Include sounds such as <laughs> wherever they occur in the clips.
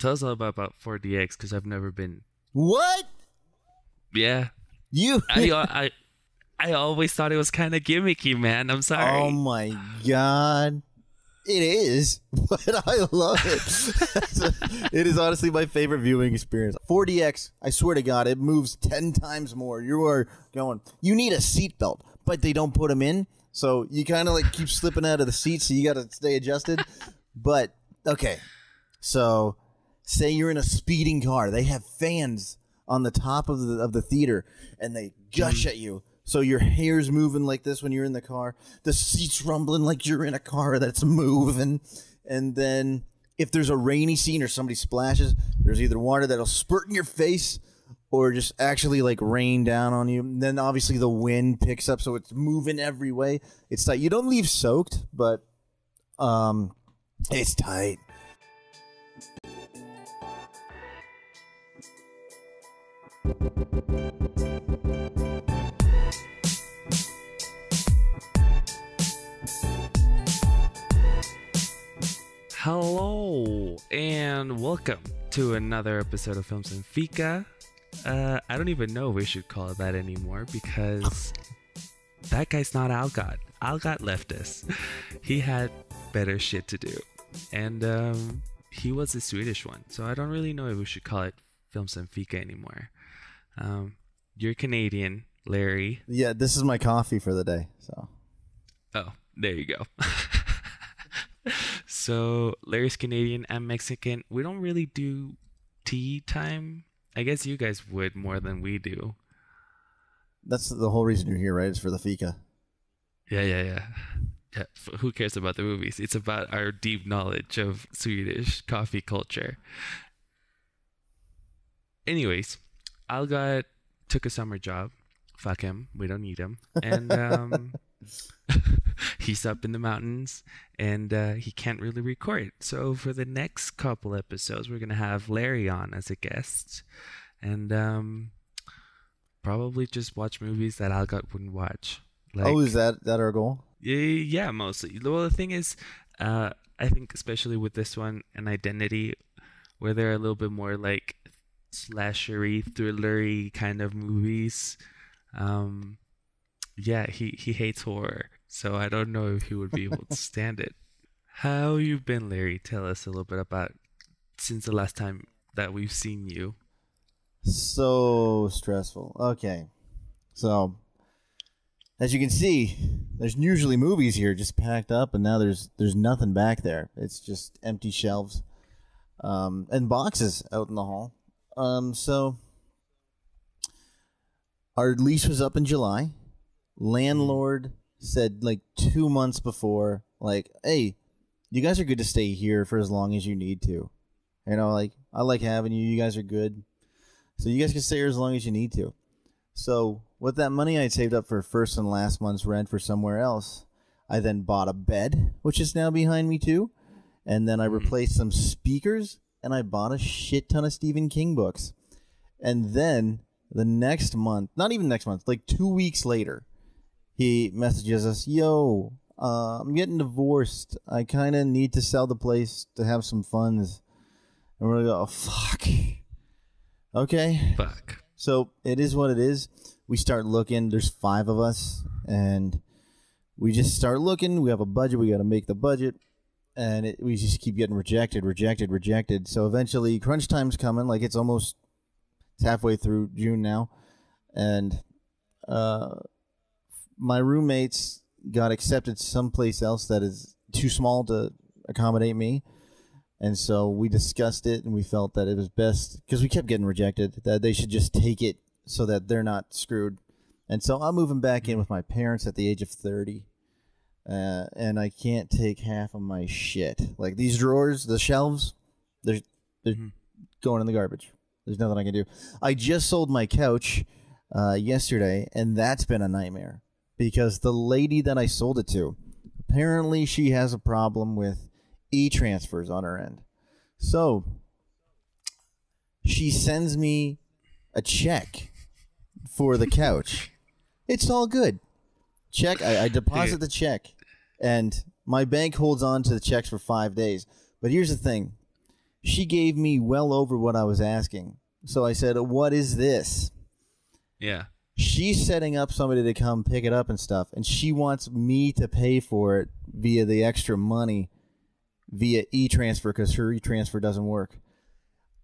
tell us all about, about 4DX because I've never been. What? Yeah, You? I I I always thought it was kind of gimmicky, man. I'm sorry. oh my god. It is, <laughs> but I love it. <laughs> it is honestly my favorite viewing experience. 4DX, I swear to God, it moves 10 times more. You are going, you need a seatbelt, but they don't put them in. So you kind of like keep slipping out of the seat, so you got to stay adjusted. <laughs> But, okay. So, say you're in a speeding car, they have fans on the top of the, of the theater, and they gush at you. So your hair's moving like this when you're in the car. The seat's rumbling like you're in a car that's moving. And then if there's a rainy scene or somebody splashes, there's either water that'll spurt in your face or just actually like rain down on you. And then obviously the wind picks up, so it's moving every way. It's tight. You don't leave soaked, but um, it's tight. Hello and welcome to another episode of Films and Fika. Uh, I don't even know if we should call it that anymore because that guy's not Algot. Algot left us. He had better shit to do, and um, he was a Swedish one. So I don't really know if we should call it Films and Fika anymore. Um, you're Canadian, Larry. Yeah, this is my coffee for the day. So Oh, there you go. <laughs> <laughs> so Larry's Canadian, I'm Mexican. We don't really do tea time. I guess you guys would more than we do. that's the whole reason you're here, right? It's for the fika. Yeah, yeah, yeah. Yeah, who cares about the movies? It's about our deep knowledge of Swedish coffee culture. Anyways, Algot took a summer job. Fuck him. We don't need him. And um, <laughs> <laughs> he's up in the mountains and uh, he can't really record. So for the next couple episodes, we're gonna have Larry on as a guest, and um, probably just watch movies that Algot wouldn't watch. Like, oh, is that that our goal? yeah, yeah, mostly. Well, the thing is, uh, I think especially with this one, an identity, where they're a little bit more like slashery, thrillery kind of movies. Um, yeah, he he hates horror, so I don't know if he would be able to <laughs> stand it. How you been, Larry? Tell us a little bit about since the last time that we've seen you. So stressful. Okay. So as you can see, there's usually movies here just packed up and now there's there's nothing back there. It's just empty shelves. Um and boxes out in the hall. Um so our lease was up in July. Landlord said like 2 months before like, "Hey, you guys are good to stay here for as long as you need to." You know, like I like having you. You guys are good. So you guys can stay here as long as you need to. So with that money I saved up for first and last month's rent for somewhere else, I then bought a bed, which is now behind me too, and then I mm-hmm. replaced some speakers and I bought a shit ton of Stephen King books. And then the next month, not even next month, like two weeks later, he messages us, "Yo, uh, I'm getting divorced. I kind of need to sell the place to have some funds." And we're gonna oh, "Fuck." Okay. Fuck. So it is what it is. We start looking. There's five of us, and we just start looking. We have a budget. We got to make the budget, and it, we just keep getting rejected, rejected, rejected. So eventually, crunch time's coming. Like it's almost it's halfway through June now, and uh, my roommates got accepted someplace else that is too small to accommodate me. And so we discussed it and we felt that it was best because we kept getting rejected that they should just take it so that they're not screwed. And so I'm moving back in with my parents at the age of 30. Uh, and I can't take half of my shit. Like these drawers, the shelves, they're, they're Mhm. going in the garbage. There's nothing I can do. I just sold my couch uh, yesterday, and that's been a nightmare because the lady that I sold it to, apparently she has a problem with e-transfers on her end. So she sends me a check for the couch. It's all good. Check. I, I deposit the check, and my bank holds on to the checks for five days. But here's the thing: She gave me well over what I was asking. So I said, "What is this?" Yeah. She's setting up somebody to come pick it up and stuff, and she wants me to pay for it via the extra money via e-transfer because her e-transfer doesn't work.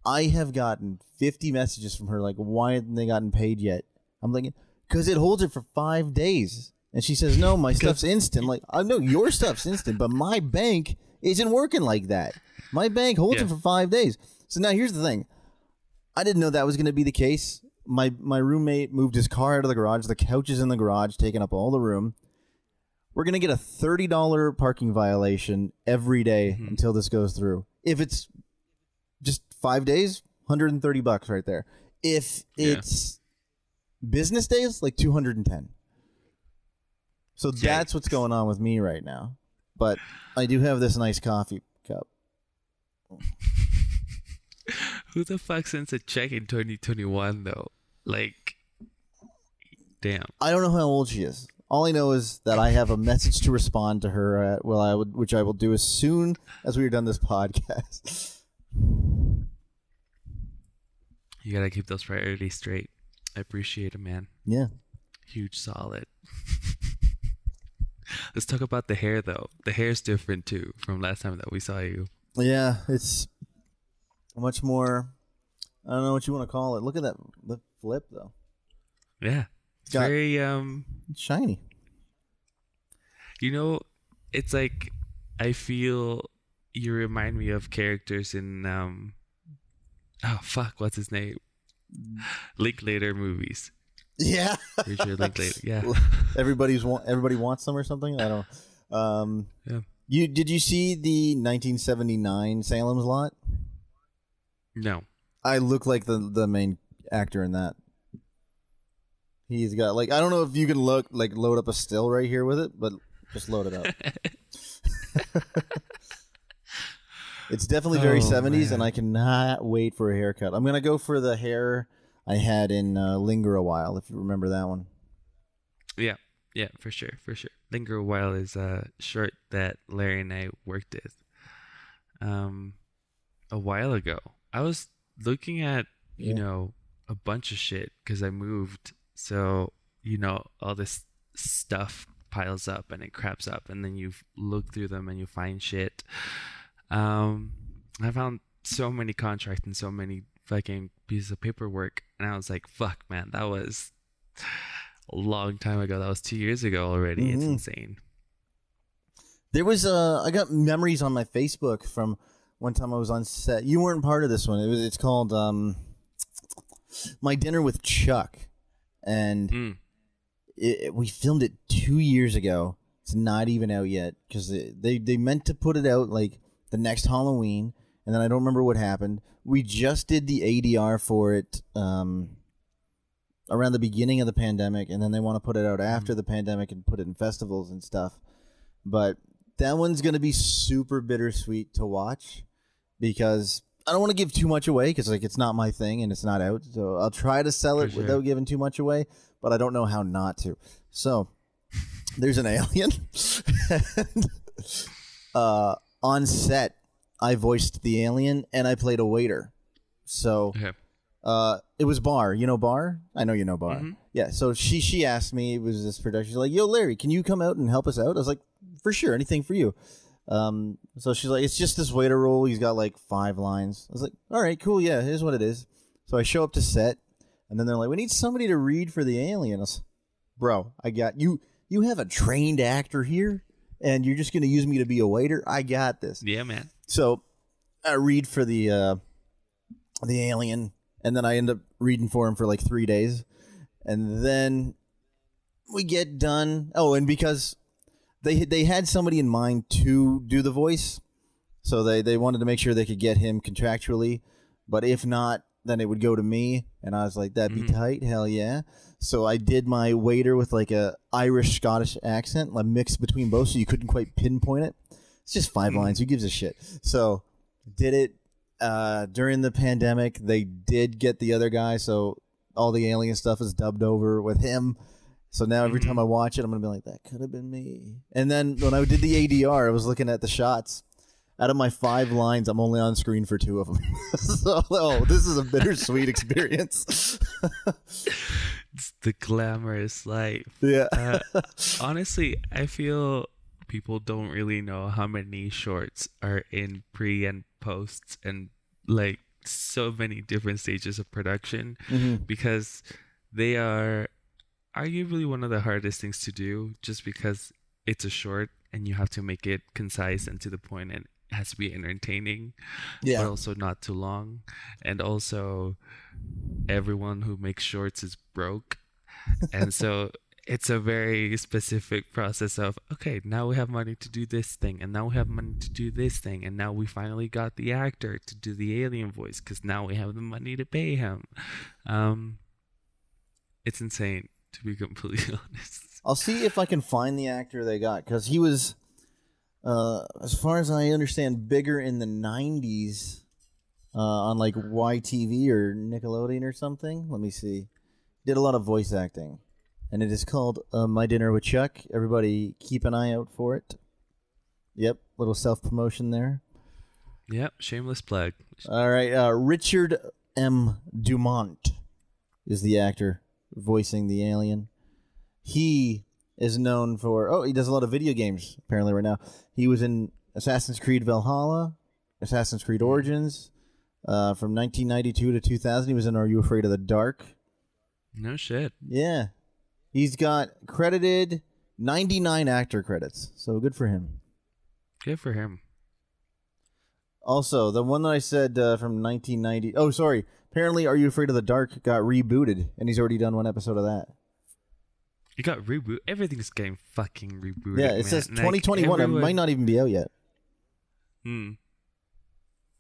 I have gotten 50 messages from her like, why haven't they gotten paid yet? I'm thinking, because it holds it for five days. And she says, no, my <laughs> stuff's instant. Like, I know your stuff's instant, but my bank isn't working like that. My bank holds Yeah. it for five days. So now here's the thing. I didn't know that was going to be the case. My my roommate moved his car out of the garage. The couch is in the garage, taking up all the room. We're gonna get a thirty dollar parking violation every day Mhm. until this goes through. If it's just five days, hundred and thirty bucks right there. If Yeah. it's business days, like two hundred and ten. So that's what's going on with me right now. But I do have this nice coffee cup. <laughs> Who the fuck sends a check in 2021 though? Like, damn. I don't know how old she is. All I know is that I have a message to respond to her. At, well, I would, which I will do as soon as we are done this podcast. You gotta keep those priorities straight. I appreciate it, man. Yeah, Huge solid. <laughs> Let's talk about the hair though. The hair's different too from last time that we saw you. yeah, it's much more. I don't know what you want to call it. Look at that the flip though. Yeah. It's Got- very um shiny. you know, it's like I feel you remind me of characters in um oh fuck, what's his name? Linklater movies. Yeah, Richard Linklater. <laughs> Yeah. everybody's want everybody wants them or something. I don't. Um, Yeah. You did you see the 1979 Salem's Lot? No. I look like the the main actor in that. He's got like I don't know if you can look like load up a still right here with it, but just load it up. <laughs> it's definitely very Oh, 70s, man. and I cannot wait for a haircut. I'm gonna go for the hair I had in uh, Linger a while, if you remember that one. Yeah, yeah, for sure, for sure. Linger a while is a shirt that Larry and I worked with um a while ago. I was looking at, you Yeah. know, a bunch of shit because I moved. So, you know, all this stuff piles up and it craps up and then you look through them and you find shit. Um I found so many contracts and so many fucking pieces of paperwork and I was like, fuck man, that was a long time ago. That was two years ago already. It's Mhm. insane. There was uh I got memories on my Facebook from one time I was on set. You weren't part of this one. It was it's called um My Dinner with Chuck. And Mm. it, it- we filmed it 2 years ago. It's not even out yet cuz they they they meant to put it out like the next Halloween and then I don't remember what happened. We just did the ADR for it um around the beginning of the pandemic and then they want to put it out after the pandemic and put it in festivals and stuff. But that one's going to be super bittersweet to watch because I don't want to give too much away because like it's not my thing and it's not out. So I'll try to sell it sure. without giving too much away, but I don't know how not to. So there's an alien. and, <laughs> uh, on set, I voiced the alien and I played a waiter. So Okay. Uh, it was Bar. You know Bar? I know you know Bar. Mhm. Yeah. So she she asked me. It was this production. She's like, "Yo, Larry, can you come out and help us out?" I was like, "For sure, anything for you." Um, so she's like, "It's just this waiter role. He's got like five lines." I was like, "All right, cool. Yeah, here's what it is." So I show up to set, and then they're like, "We need somebody to read for the alien." I was, Bro, I got you. You have a trained actor here, and you're just gonna use me to be a waiter. I got this. Yeah, man. So I read for the uh, the alien, and then I end up reading for him for like three days, and then we get done. Oh, and because they they had somebody in mind to do the voice, so they they wanted to make sure they could get him contractually, but if not, then it would go to me, and I was like, that'd be Mhm. tight, hell yeah. So I did my waiter with like a Irish Scottish accent, like mixed between both, so you couldn't quite pinpoint it. It's just 5 Mhm. lines. Who gives a shit? So did it uh, during the pandemic. They did get the other guy, so all the alien stuff is dubbed over with him. So now every Mhm. time I watch it, I'm gonna be like, that could have been me. And then when I did the ADR, I was looking at the shots, out of my five lines, I'm only on screen for two of them. <laughs> so, oh, this is a bittersweet experience. It's the glamorous life. yeah. Uh, honestly, I feel people don't really know how many shorts are in pre and posts and like so many different stages of production Mhm. because they are arguably one of the hardest things to do just because it's a short and you have to make it concise and to the point and it has to be entertaining yeah. but also not too long and also everyone who makes shorts is broke and so <laughs> it's a very specific process of okay now we have money to do this thing and now we have money to do this thing and now we finally got the actor to do the alien voice because now we have the money to pay him um it's insane to be completely <laughs> honest I'll see if I can find the actor they got because he was, uh, as far as I understand, bigger in the '90s uh, on like YTV or Nickelodeon or something. Let me see. Did a lot of voice acting, and it is called uh, My Dinner with Chuck. Everybody, keep an eye out for it. Yep, little self promotion there. yep shameless plug All right, uh, Richard M. Dumont is the actor voicing the alien. He is known for oh, he does a lot of video games apparently right now. He was in Assassin's Creed Valhalla, Assassin's Creed Origins, uh, from 1992 to 2000. He was in Are You Afraid of the Dark? no shit Yeah, he's got credited 99 actor credits, so good for him. good for him Also, the one that I said uh, from 1990. Oh, sorry. Apparently, Are You Afraid of the Dark got rebooted, and he's already done one episode of that. it got reboot everything's getting fucking rebooted yeah, it man. says Like, 2021. It might not even be out yet. Hmm.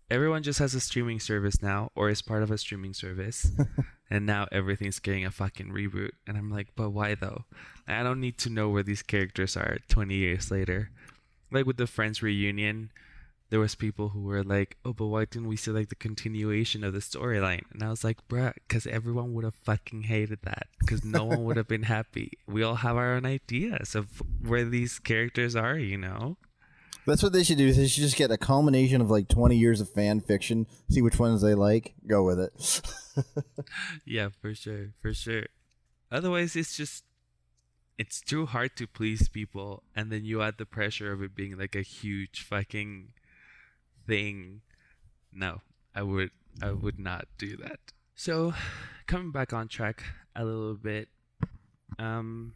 Everyone just has a streaming service now, or is part of a streaming service, <laughs> and now everything's getting a fucking reboot. And I'm like, but why though? I don't need to know where these characters are 20 years later. Like with the Friends reunion, there was people who were like, oh, but why didn't we see like the continuation of the storyline? And I was like, bruh, because everyone would have fucking hated that, because no one would have been <laughs> happy. We all have our own ideas of where these characters are, you know. That's what they should do. They should just get a culmination of like 20 years of fan fiction, see which ones they like, go with it. <laughs> Yeah, for sure, for sure. Otherwise, it's just it's too hard to please people, and then you add the pressure of it being like a huge fucking thing. No, I would I would not do that. So, coming back on track a little bit, um,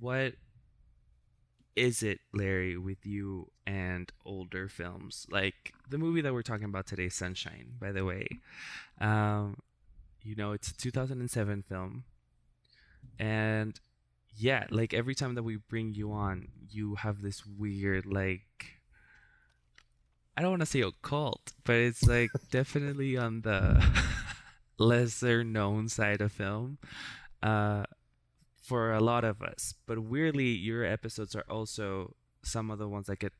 what is it, Larry, with you and older films? Like the movie that we're talking about today, Sunshine, by the way. Um, you know, it's a 2007 film. And yeah, like every time that we bring you on, you have this weird, like, I don't want to say occult, but it's like <laughs> definitely on the <laughs> lesser known side of film. Uh, for a lot of us. But weirdly, your episodes are also some of the ones that get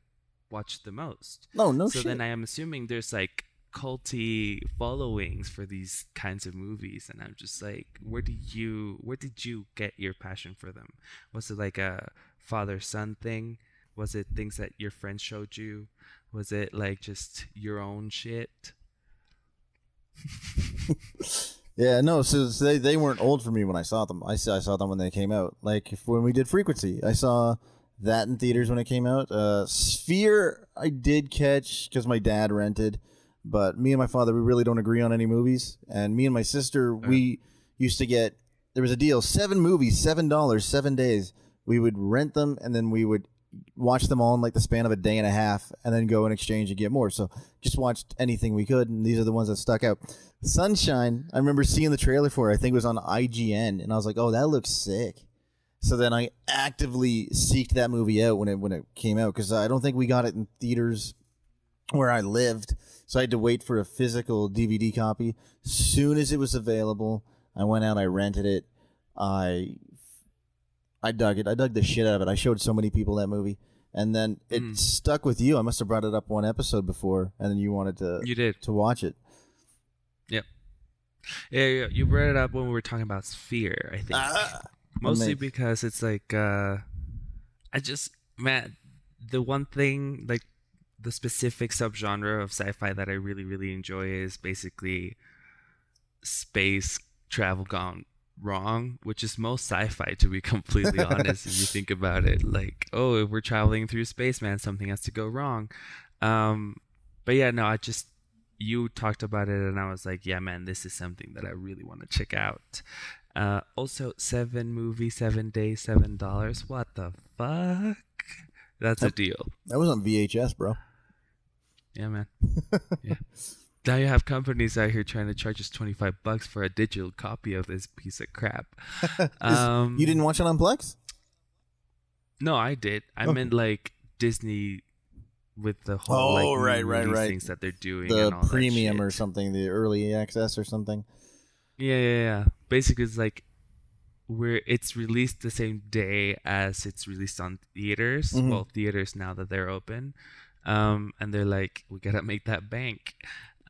watched the most. no, no so shit. then I am assuming there's like culty followings for these kinds of movies, and I'm just like, where did you where did you get your passion for them? Was it like a father son thing? Was it things that your friends showed you? Was it like just your own shit? <laughs> <laughs> Yeah, no. So, they they weren't old for me when I saw them. I saw I saw them when they came out. Like if, when we did Frequency, I saw that in theaters when it came out. Uh, Sphere, I did catch because my dad rented, but me and my father we really don't agree on any movies. And me and my sister we used to get there was a deal seven movies seven dollars seven days. We would rent them and then we would watch them all in like the span of a day and a half, and then go in exchange and get more. So just watched anything we could, and these are the ones that stuck out. Sunshine, I remember seeing the trailer for it. I think it was on IGN, and I was like, "Oh, that looks sick." So then I actively seeked that movie out when it when it came out because I don't think we got it in theaters where I lived. So I had to wait for a physical DVD copy. Soon as it was available, I went out, I rented it. I I dug it. I dug the shit out of it. I showed so many people that movie. And then it Mm. stuck with you. I must have brought it up one episode before, and then you wanted to You did. to watch it. Yeah, yeah, you brought it up when we were talking about Sphere, I think. Ah, Mostly amazing. because it's like uh I just man the one thing like the specific subgenre of sci-fi that I really really enjoy is basically space travel gone wrong, which is most sci-fi to be <laughs> completely honest. if you think about it, like oh, if we're traveling through space, man, something has to go wrong. Um, but yeah, no, I just you talked about it, and I was like, yeah, man, this is something that I really want to check out. Uh, also, seven movie, seven days, seven dollars. What the fuck? That's a deal. That was on VHS, bro. Yeah, man. <laughs> yeah. Now you have companies out here trying to charge us twenty five bucks for a digital copy of this piece of crap. <laughs> Um, you didn't watch it on Plex? No, I did. I Okay. meant like Disney with the whole Oh, like right, right, right. things that they're doing. The and all that premium or something, the early access or something. Yeah, yeah, yeah. Basically, it's like where it's released the same day as it's released on theaters. Mhm. Well, theaters now that they're open, um, and they're like, we gotta make that bank.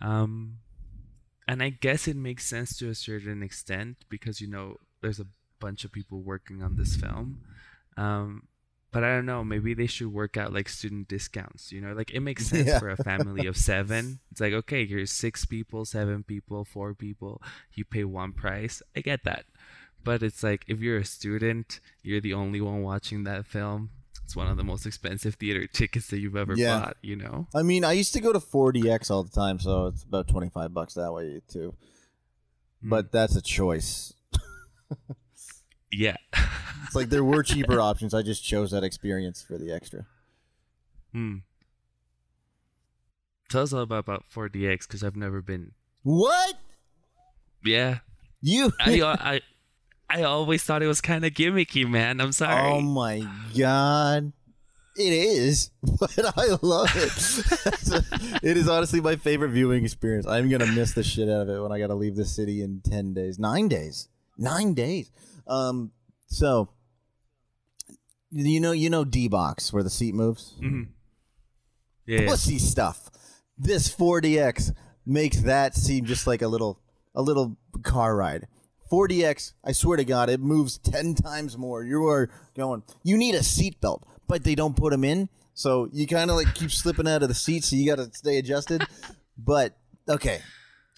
Um, and I guess it makes sense to a certain extent because you know there's a bunch of people working on this film. Um, but I don't know. Maybe they should work out like student discounts. You know, like it makes <laughs> sense Yeah. for a family of seven. <laughs> It's like okay, here's six people, seven people, four people. You pay one price. I get that. But it's like if you're a student, you're the only one watching that film. It's one of the most expensive theater <laughs> tickets that you've ever Yeah. bought. You know. I mean, I used to go to 4DX all the time, so it's about 25 bucks that way too. Mm. But that's a choice. Yeah. <laughs> It's like there were cheaper options. I just chose that experience for the extra. Hmm. Tell us all about, about 4DX because I've never been. What? Yeah. You? I, <laughs> I, I always thought it was kind of gimmicky, man. I'm sorry. Oh my god. It is, <laughs> but I love it. <laughs> it is honestly my favorite viewing experience. I'm gonna miss the shit out of it when I gotta leave the city in ten days, nine days, nine days. Um, so you know, you know, D box where the seat moves, Mhm. Yeah. yeah. pussy stuff. This 4DX makes that seem just like a little, a little car ride. 4DX, I swear to God, it moves 10 times more. You are going, you need a seatbelt, but they don't put them in. So you kind of like keep slipping out of the seat, so you got to stay adjusted. <laughs> but, okay.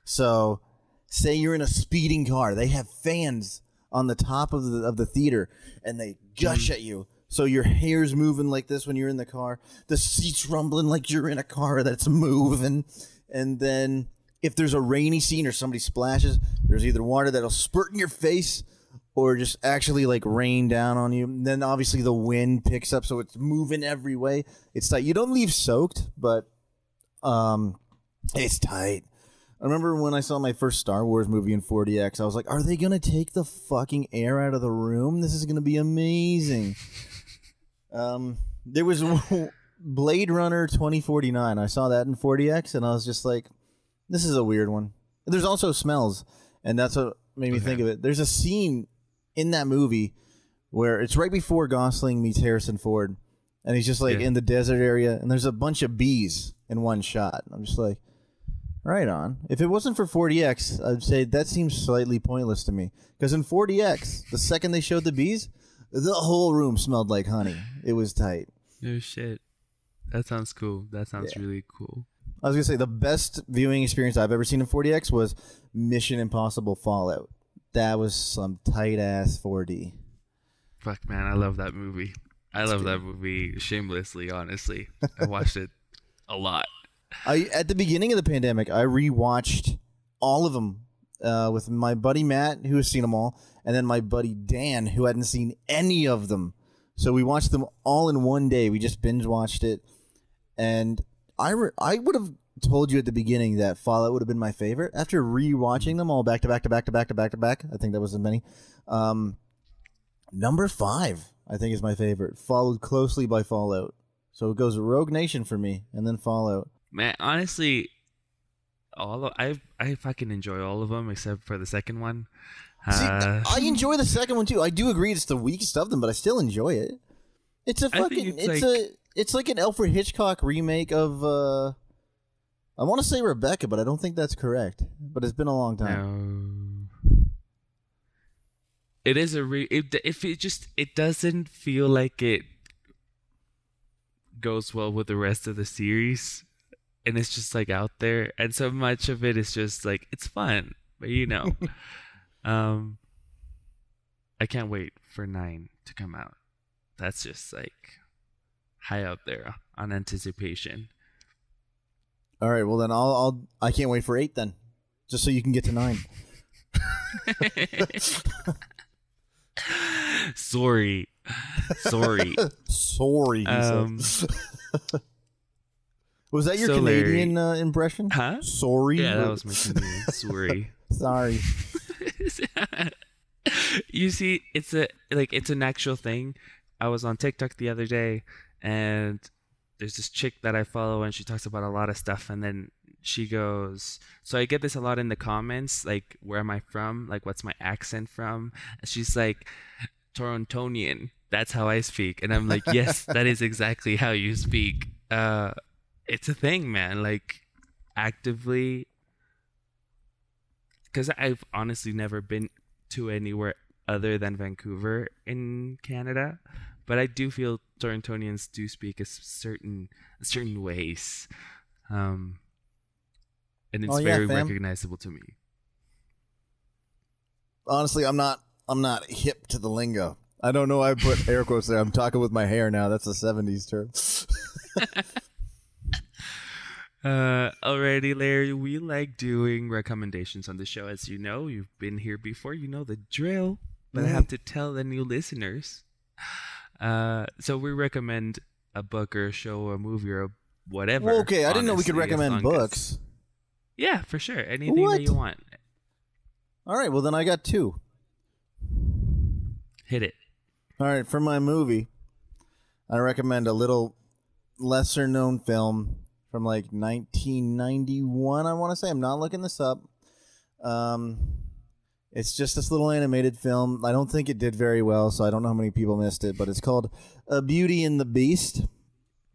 So, say you're in a speeding car, they have fans on the top of the, of the theater, and they gush mm. at you. So your hair's moving like this when you're in the car. The seat's rumbling like you're in a car that's moving. And then if there's a rainy scene or somebody splashes, there's either water that'll spurt in your face or just actually like rain down on you. And then obviously the wind picks up, so it's moving every way. It's tight. You don't leave soaked, but um, it's tight. I remember when I saw my first Star Wars movie in 4DX, I was like, are they going to take the fucking air out of the room? This is going to be amazing. <laughs> um, there was <laughs> Blade Runner 2049. I saw that in 4DX, and I was just like, this is a weird one. There's also smells, and that's what made me Okay. think of it. There's a scene in that movie where it's right before Gosling meets Harrison Ford, and he's just like Yeah. in the desert area, and there's a bunch of bees in one shot. I'm just like, right on. If it wasn't for 4DX, I'd say that seems slightly pointless to me. Because in 4DX, the second they showed the bees, the whole room smelled like honey. It was tight. No shit. That sounds cool. That sounds Yeah. really cool. I was gonna say the best viewing experience I've ever seen in 4DX was Mission Impossible Fallout. That was some tight ass 4D. Fuck, man, I love that movie. I love that movie shamelessly. Honestly, I watched it a lot. I at the beginning of the pandemic, I rewatched all of them uh, with my buddy Matt, who has seen them all, and then my buddy Dan, who hadn't seen any of them. So we watched them all in one day. We just binge watched it, and I re- I would have told you at the beginning that Fallout would have been my favorite. After rewatching them all back to back to back to back to back to back, I think that was as many. Um, number five, I think, is my favorite, followed closely by Fallout. So it goes Rogue Nation for me, and then Fallout. Man, honestly, all of, I I fucking enjoy all of them except for the second one. See, Uh, I enjoy the second one too. I do agree it's the weakest of them, but I still enjoy it. It's a fucking it's it's, like- a it's like an Alfred Hitchcock remake of uh I want to say Rebecca, but I don't think that's correct. But it's been a long time. No. It is a re. It, if it just it doesn't feel like it goes well with the rest of the series and it's just like out there and so much of it is just like it's fun but you know <laughs> um i can't wait for 9 to come out that's just like high up there on anticipation All right, well then I'll I'll I can't wait for eight then, just so you can get to nine. <laughs> sorry sorry Sorry. um <laughs> was that your so Larry- Canadian uh, impression? huh Sorry. yeah that was my Canadian. sorry <laughs> Sorry. you see, it's a like it's an actual thing. I was on TikTok the other day, and there's this chick that I follow, and she talks about a lot of stuff, and then she goes. So I get this a lot in the comments, like where am I from? Like what's my accent from? And she's like Torontonian. That's how I speak, and I'm like, <laughs> yes, that is exactly how you speak. Uh, it's a thing, man. Like actively because I've honestly never been to anywhere other than Vancouver in Canada, but I do feel Torontonians do speak a certain certain ways, um, and it's Oh, yeah, very fam. recognizable to me. Honestly, I'm not. I'm not hip to the lingo. I don't know. why I put air quotes there. I'm talking with my hair now. That's a '70s term. <laughs> Uh, alrighty, Larry, we like doing recommendations on the show. As you know, you've been here before. You know the drill, but I Mhm. have to tell the new listeners. Uh, so we recommend a book or a show or a movie or whatever. Well, okay, I didn't know we could honestly, as recommend long as- books. Yeah, for sure. Anything What? that you want. All right, well then I got two. Hit it. All right, for my movie, I recommend a little lesser known film from like 1991. I want to say I'm not looking this up. Um, it's just this little animated film. I don't think it did very well, so I don't know how many people missed it. But it's called A Beauty and the Beast.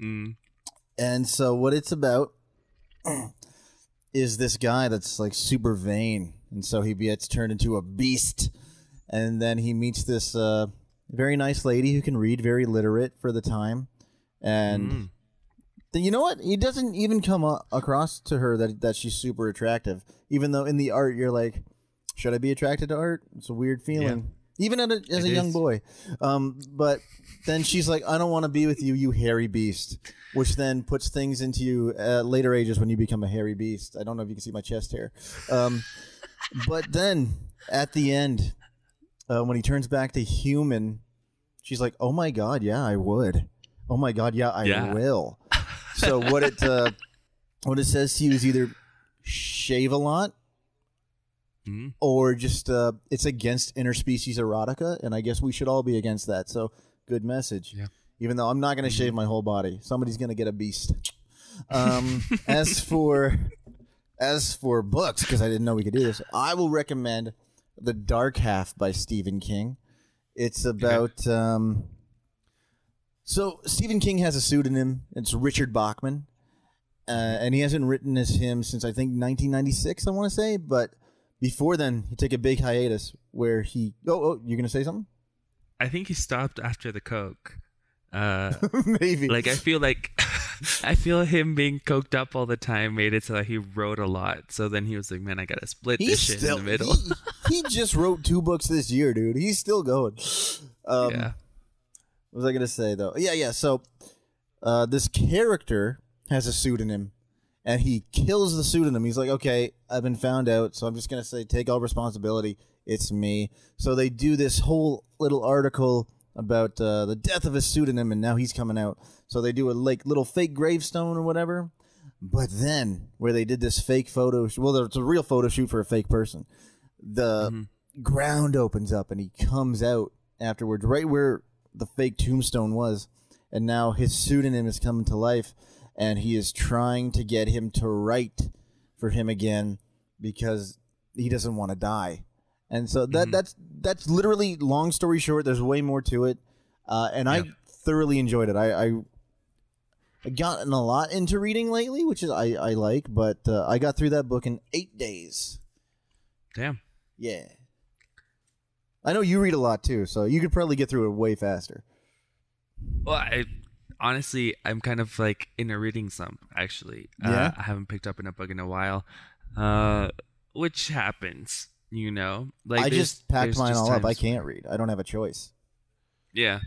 Mm. And so what it's about <clears throat> is this guy that's like super vain, and so he gets turned into a beast, and then he meets this uh, very nice lady who can read, very literate for the time, and Mm. you know what? He doesn't even come across to her that that she's super attractive, even though in the art you're like, should I be attracted to art? It's a weird feeling. Even at a, as It a young is. boy, um, but then she's like, "I don't want to be with you, you hairy beast," which then puts things into you at later ages when you become a hairy beast. I don't know if you can see my chest hair, um, but then at the end, uh, when he turns back to human, she's like, "Oh my god, yeah, I would. Oh my god, yeah, I Yeah. will." So what it uh, what it says to you is either shave a lot Mm. or just uh, it's against interspecies erotica, and I guess we should all be against that. So good message. Yeah. Even though I'm not going to shave my whole body, somebody's going to get a beast. <laughs> Um, as for as for books, because I didn't know we could do this, I will recommend The Dark Half by Stephen King. It's about um, so Stephen King has a pseudonym. It's Richard Bachman, uh, and he hasn't written as him since I think 1996. I want to say, but before then, he took a big hiatus where he. Oh, oh, you're gonna say something? I think he stopped after the coke. Uh, <laughs> Maybe. like I feel like <laughs> I feel him being coked up all the time made it so that he wrote a lot. So then he was like, "Man, I gotta split He's this shit still. in the middle." He, he just wrote two books this year, dude. He's still going. Um, yeah. What was I gonna say though? Yeah, yeah. So, uh, this character has a pseudonym, and he kills the pseudonym. He's like, "Okay, I've been found out, so I'm just gonna say take all responsibility. It's me." So they do this whole little article about uh, the death of his pseudonym, and now he's coming out. So they do a like little fake gravestone or whatever. But then, where they did this fake photo, well, it's a real photo shoot for a fake person. The Mhm. ground opens up and he comes out afterwards, right where the fake tombstone was, and now his pseudonym is coming to life, and he is trying to get him to write for him again because he doesn't want to die. And so that Mhm. that's that's literally long story short. There's way more to it, uh, and I thoroughly enjoyed it. I, I I gotten a lot into reading lately, which is I I like, but uh, I got through that book in eight days. Damn. Yeah. I know you read a lot too, so you could probably get through it way faster. Well, I honestly, I'm kind of like in a reading slump. Actually, uh, Yeah? I haven't picked up in a book in a while, uh, which happens. You know, like I just packed mine all up. I can't read. I don't have a choice. Yeah,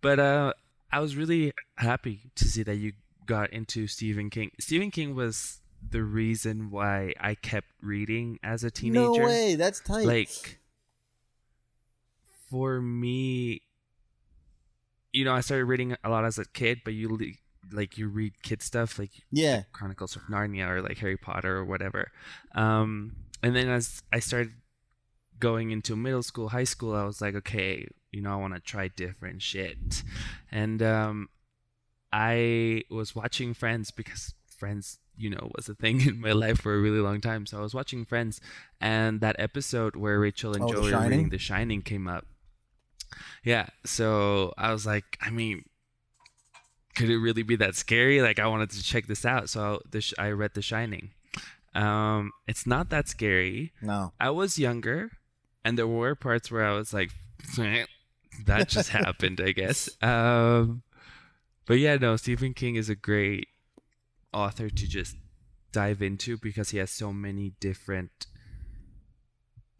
but uh, I was really happy to see that you got into Stephen King. Stephen King was the reason why I kept reading as a teenager. No way. That's tight. like for me you know i started reading a lot as a kid but you like you read kid stuff like yeah. chronicles of narnia or like harry potter or whatever. Um and then as i started going into middle school high school i was like okay you know i want to try different shit. And um i was watching friends because friends you know was a thing <laughs> in my life for a really long time. So i was watching friends and that episode where rachel and Oh, joey are reading the shining came up yeah so i was like i mean could it really be that scary like i wanted to check this out so the sh- i read the shining um it's not that scary No. I was younger, and there were parts where I was like, "That just <laughs> happened," I guess. Um, but yeah, no, Stephen King is a great author to just dive into because he has so many different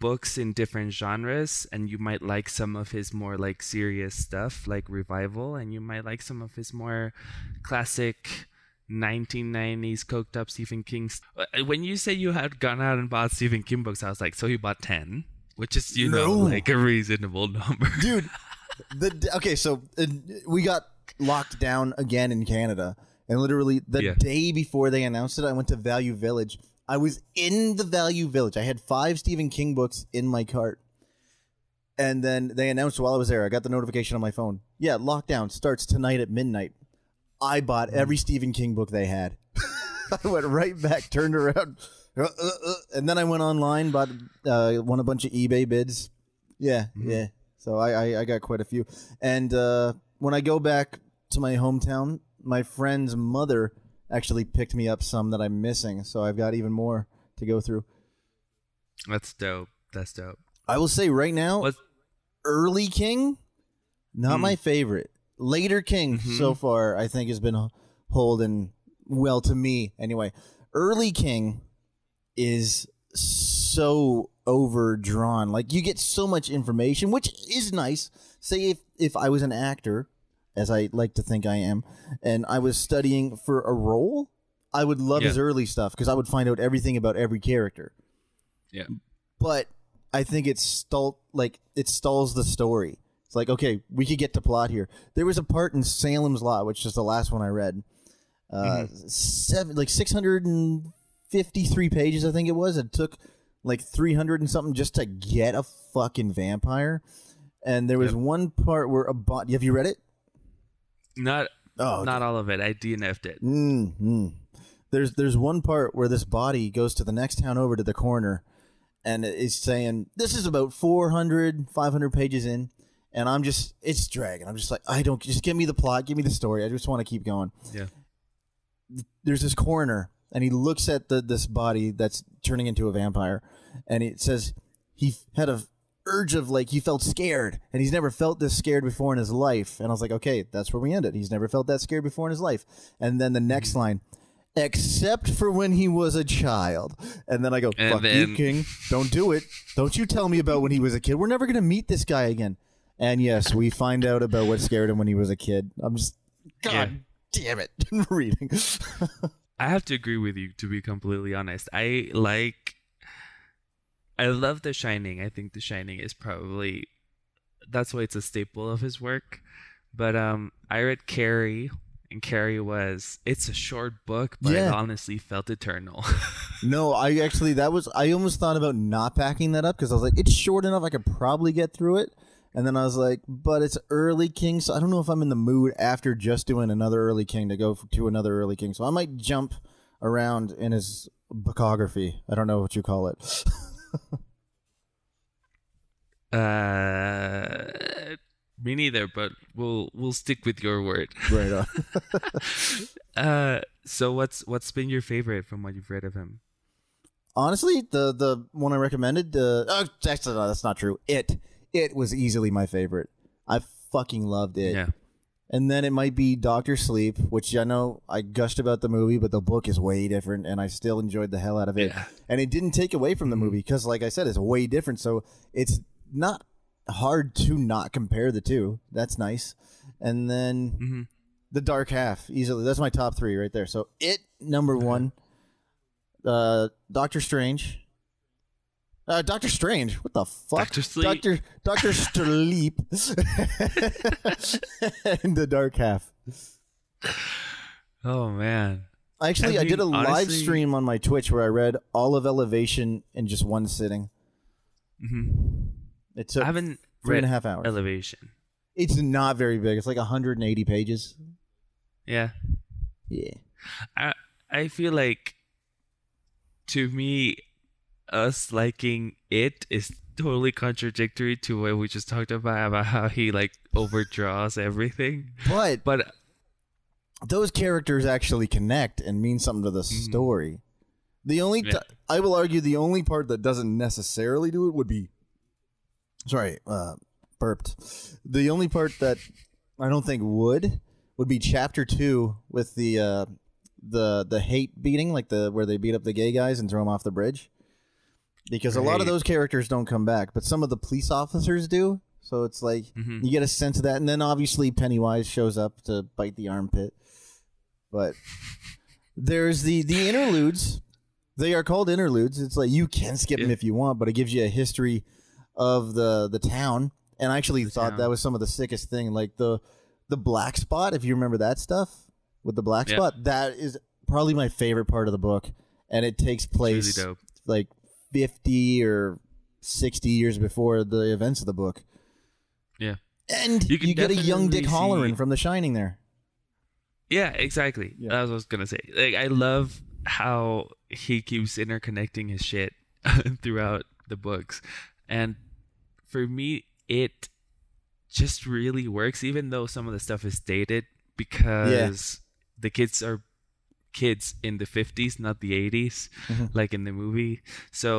books in different genres, and you might like some of his more like serious stuff, like revival, and you might like some of his more classic. 1990s coked up Stephen King. st- Uh, When you say you had gone out and bought Stephen King books, I was like, so you bought 10, which is, you know, like a reasonable number. <laughs> dude. The okay, so uh, we got locked down again in Canada, and literally the Yeah. day before they announced it, I went to Value Village. I was in the Value Village. I had five Stephen King books in my cart, and then they announced while I was there. I got the notification on my phone. Yeah, lockdown starts tonight at midnight. I bought every Stephen King book they had. <laughs> I went right back, turned around, uh, uh, uh, and then I went online, bought, uh, won a bunch of eBay bids. Yeah, Mhm. yeah. So I, I I got quite a few. And uh, when I go back to my hometown, my friend's mother actually picked me up some that I'm missing. So I've got even more to go through. That's dope. That's dope. I will say right now, early King, not Mm. my favorite. Later King Mhm. so far, I think has been holding well to me. Anyway, early King is so overdrawn. Like you get so much information, which is nice. Say if if I was an actor, as I like to think I am, and I was studying for a role, I would love Yeah. his early stuff because I would find out everything about every character. Yeah. But I think it's stall like it stalls the story. It's like okay, we could get to plot here. There was a part in Salem's Lot, which is the last one I read. Uh, seven like six hundred and fifty-three pages, I think it was. It took like three hundred and something just to get a fucking vampire. And there was Yep. one part where a bot. Have you read it? Not Oh, not all of it. I DNF'd it. Mm-hmm. There's there's one part where this body goes to the next town over to the corner, and it's saying this is about 400, 500 pages in, and I'm just it's dragging. I'm just like I don't just give me the plot, give me the story. I just want to keep going. Yeah. There's this coroner, and he looks at the this body that's turning into a vampire, and it says he had a urge of like he felt scared and he's never felt this scared before in his life. And i was like okay that's where we end it he's never felt that scared before in his life. And then the next mm-hmm. line except for when he was a child. And then i go And fuck you king. Don't do it. Don't you tell me about when he was a kid. We're never gonna meet this guy again. And yes we find out about what scared him when he was a kid. I'm just god damn it. <laughs> Reading. <laughs> I have to agree with you to be completely honest. I like I love The Shining. I think The Shining is probably that's why it's a staple of his work. But um I read Carrie and Carrie was it's a short book, but it honestly felt eternal. <laughs> No, I actually that was I almost thought about not packing that up because I was like, it's short enough I could probably get through it. And then I was like, but it's early king, so I don't know if I'm in the mood after just doing another early king to go to another early king. So I might jump around in his bookography. I don't know what you call it. <laughs> <laughs> uh me neither, but we'll we'll stick with your word. <laughs> right on. <laughs> Uh so what's what's been your favorite from what you've read of him? Honestly, the the one I recommended, uh, oh, actually, no, that's not true. It it was easily my favorite. I fucking loved it. Yeah. And then it might be Doctor Sleep, which I know I gushed about the movie, but the book is way different, and I still enjoyed the hell out of it. Yeah. And it didn't take away from the movie because, like I said, it's way different. So it's not hard to not compare the two. That's nice. And then hmm the Dark Half, easily. That's my top three right there. So it number one, uh, Doctor Strange. Uh, Doctor Strange. What the fuck? Dr. Sleep. Doctor Doctor Sleep. <laughs> and the Dark Half. Oh man. Actually, I I, did a mean, live stream on my Twitch where I read all of Elevation in just one sitting. hmm It took I haven't three and a half hours. Elevation. it's not very big. It's like 180 pages. Yeah. Yeah. I I feel like to me us liking it is totally contradictory to what we just talked about about how he like overdraws everything. But But those characters actually connect and mean something to the story. The only Mm-hmm. Yeah. t- I will argue the only part that doesn't necessarily do it would be sorry, uh burped. The only part that I don't think would would be chapter 2 with the uh the the hate beating like the where they beat up the gay guys and throw them off the bridge. Because a lot of those characters don't come back, but some of the police officers do. So it's like Mhm. you get a sense of that, and then obviously Pennywise shows up to bite the armpit. But <laughs> there's the the interludes. They are called interludes. It's like you can skip them if you want, but it gives you a history of the the town. And I actually thought town. that was some of the sickest thing, like the the black spot. If you remember that stuff with the black Yeah. spot, that is probably my favorite part of the book, and it takes place really dope. like 50 or 60 years before the events of the book. Yeah. And You you, get a young Dick Hallorann from The Shining there. Yeah, exactly. Yeah. That's what I was gonna say. Like I love how he keeps interconnecting his shit <laughs> throughout the books. And for me it just really works, even though some of the stuff is dated because the kids are kids in the 50s not the 80s Mhm. like in the movie so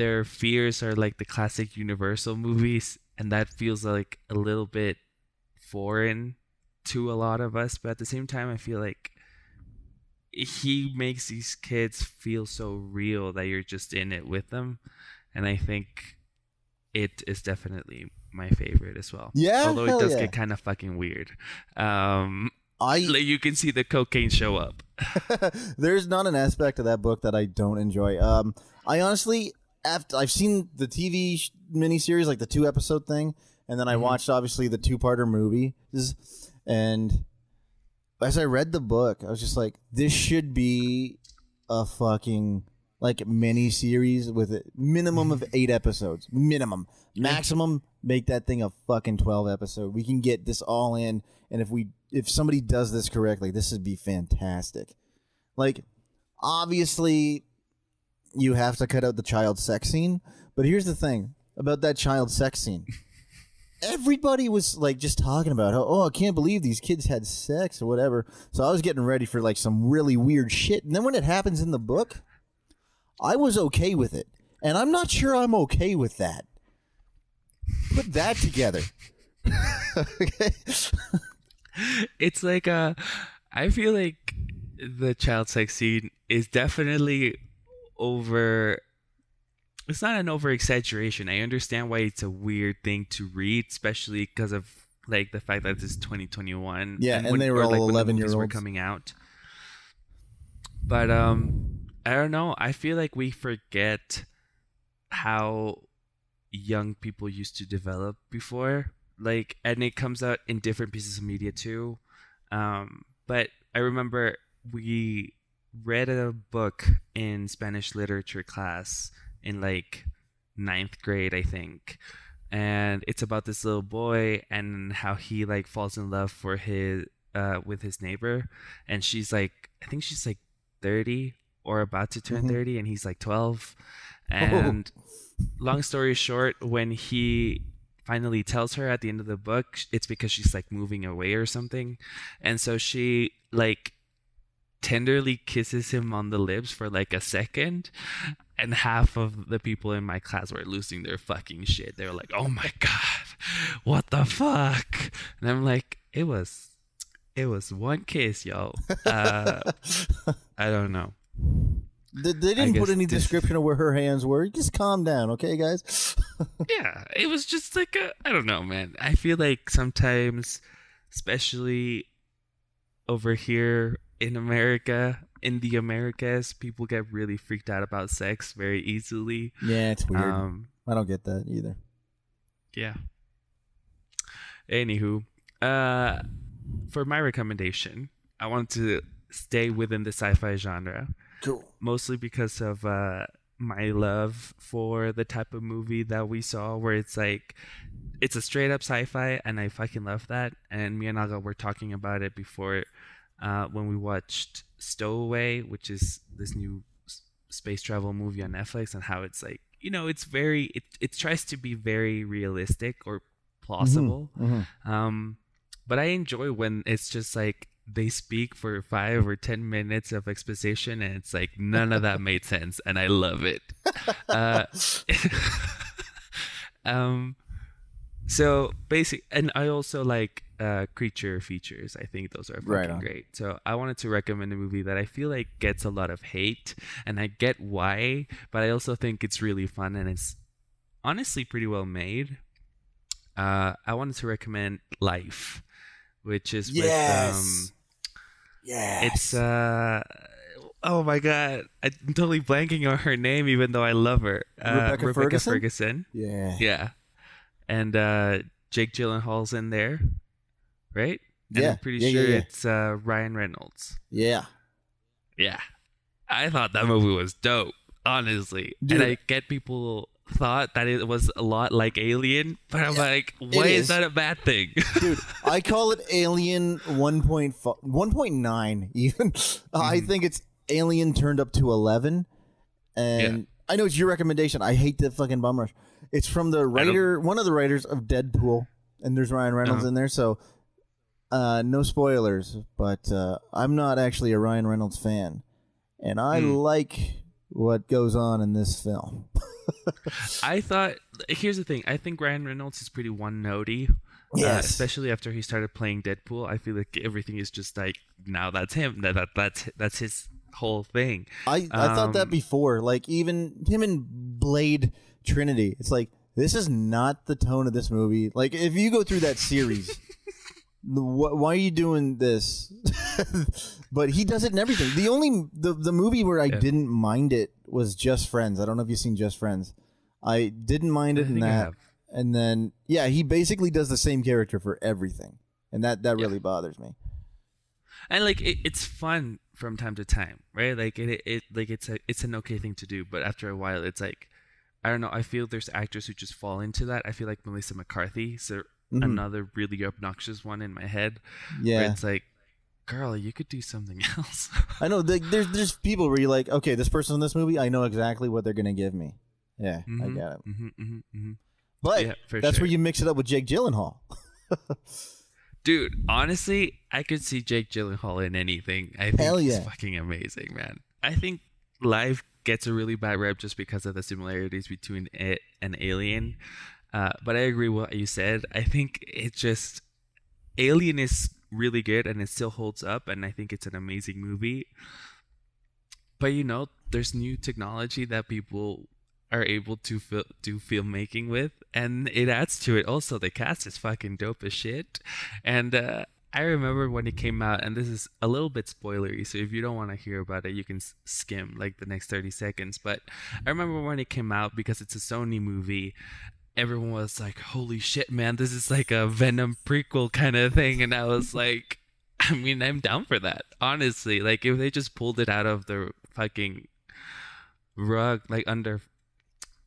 their fears are like the classic universal movies and that feels like a little bit foreign to a lot of us but at the same time i feel like he makes these kids feel so real that you're just in it with them and i think it is definitely my favorite as well Yeah, although it does yeah. get kind of fucking weird um I like you can see the cocaine show up <laughs> there's not an aspect of that book that I don't enjoy. Um, I honestly, after I've seen the TV sh- miniseries, like the two episode thing, and then I Mhm. watched obviously the two parter movie, and as I read the book, I was just like, this should be a fucking like mini series with a minimum of <laughs> eight episodes, minimum, maximum. Make that thing a fucking twelve episode. We can get this all in, and if we if somebody does this correctly, this would be fantastic. Like, obviously, you have to cut out the child sex scene, but here's the thing about that child sex scene. Everybody was like just talking about how, oh, I can't believe these kids had sex or whatever. So I was getting ready for like some really weird shit. And then when it happens in the book, I was okay with it. And I'm not sure I'm okay with that. Put that together. okay. <laughs> it's like uh I feel like the child sex scene is definitely over it's not an over exaggeration. I understand why it's a weird thing to read, especially because of like the fact that this is 2021. Yeah, and when- they were or, all like, when the 11 year movies were coming out. But um, I don't know. I feel like we forget how young people used to develop before. Like, and it comes out in different pieces of media too. Um, but I remember we read a book in Spanish literature class in like ninth grade, I think. And it's about this little boy and how he like falls in love for his uh with his neighbor and she's like I think she's like 30 or about to turn Mhm. 30 and he's like 12 and long story short when he finally tells her at the end of the book it's because she's like moving away or something and so she like tenderly kisses him on the lips for like a second and half of the people in my class were losing their fucking shit they were like oh my god what the fuck and i'm like it was It was one kiss, yo. Uh, <laughs> I don't know. They, they didn't put any this- description of where her hands were. Just calm down, okay, guys? <laughs> Yeah, it was just like a. I don't know, man. I feel like sometimes, especially over here in America, in the Americas, people get really freaked out about sex very easily. yeah, it's weird. Um, I don't get that either. yeah. Anywho, uh, for my recommendation, I want to stay within the sci-fi genre. Cool. mostly because of uh, my love for the type of movie that we saw, where it's like it's a straight up sci-fi, and I fucking love that. And me and Aga were talking about it before uh, when we watched Stowaway, which is this new space travel movie on Netflix, and how it's like you know it's very it it tries to be very realistic or plausible. Mhm. Um, but I enjoy when it's just like they speak for five or ten minutes of exposition, and it's like none of that <laughs> made sense, and I love it. <laughs> Uh, <laughs> um, so basic, and I also like uh, creature features. I think those are fucking Right great. So I wanted to recommend a movie that I feel like gets a lot of hate, and I get why, but I also think it's really fun and it's honestly pretty well made. Uh, I wanted to recommend Life, which is with um, yes. it's uh oh my god, I'm totally blanking on her name, even though I love her. Uh, Rebecca Ferguson? Ferguson. yeah. Yeah, and uh, Jake Gyllenhaal's in there, right? And Yeah, I'm pretty yeah, yeah, sure yeah. it's uh, Ryan Reynolds. Yeah. Yeah, I thought that movie was dope, honestly. Dude. And I get people thought that it was a lot like Alien, but I'm Yeah, like, why is. is that a bad thing? <laughs> Dude, I call it Alien 1.5 1.9 <laughs> even. I Mhm. think it's Alien turned up to 11. And I know it's your recommendation. I hate the fucking bum rush. It's from the writer, one of the writers of Deadpool, and there's Ryan Reynolds Uh-huh. in there. So, uh, no spoilers, but uh, I'm not actually a Ryan Reynolds fan, and I Hmm. like what goes on in this film. <laughs> I thought here's the thing. I think Ryan Reynolds is pretty one notey. Uh, Yes. especially after he started playing Deadpool, I feel like everything is just like now that's him. That, that that's that's his whole thing. I, I thought that Um, before. Like even him and Blade Trinity. It's like this is not the tone of this movie. Like if you go through that series, <laughs> why are you doing this? <laughs> but he does it in everything. The only the the movie where I Yeah. didn't mind it was Just Friends. I don't know if you've seen Just Friends. I didn't mind I it in that. And then yeah, he basically does the same character for everything, and that that Yeah. really bothers me. and like it, it's fun from time to time, right? Like it, it like it's a it's an okay thing to do, but after a while, it's like I don't know. I feel there's actors who just fall into that. I feel like Melissa McCarthy, so Mhm. another really obnoxious one in my head. Where Yeah, it's like, girl, you could do something <laughs> else. I know. Like, there's there's people where you're like, okay, this person in this movie, I know exactly what they're gonna give me. Yeah, I Mhm, get it. mhm, mhm, mhm. But Yeah, that's sure. where you mix it up with Jake Gyllenhaal. <laughs> Dude, honestly, I could see Jake Gyllenhaal in anything. I think Hell he's yeah. fucking amazing, man. I think Life gets a really bad rep just because of the similarities between it and Alien. Uh, but I agree with what you said. I think it just Alien is really good and it still holds up, and I think it's an amazing movie. But you know, there's new technology that people are able to fil- do filmmaking with, and it adds to it. Also, the cast is fucking dope as shit, and uh, I remember when it came out, and this is a little bit spoilery, so if you don't want to hear about it, you can skim like the next thirty seconds. But I remember when it came out because it's a Sony movie. Everyone was like, "Holy shit, man! This is like a Venom prequel kind of thing," and I was like, <laughs> "I mean, I'm down for that, honestly. Like, if they just pulled it out of the fucking rug, like under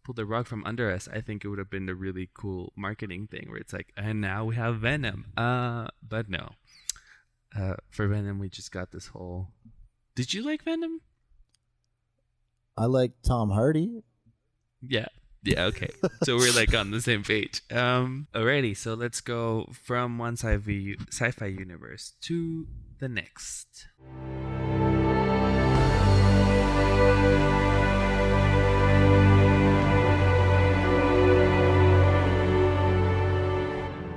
pulled the rug from under us, I think it would have been a really cool marketing thing where it's like, and now we have Venom. Uh, but no. Uh, for Venom, we just got this whole. Did you like Venom? I like Tom Hardy. Yeah. Yeah, okay. so we're like on the same page. Um alrighty, so let's go from one sci-fi sci-fi universe to the next.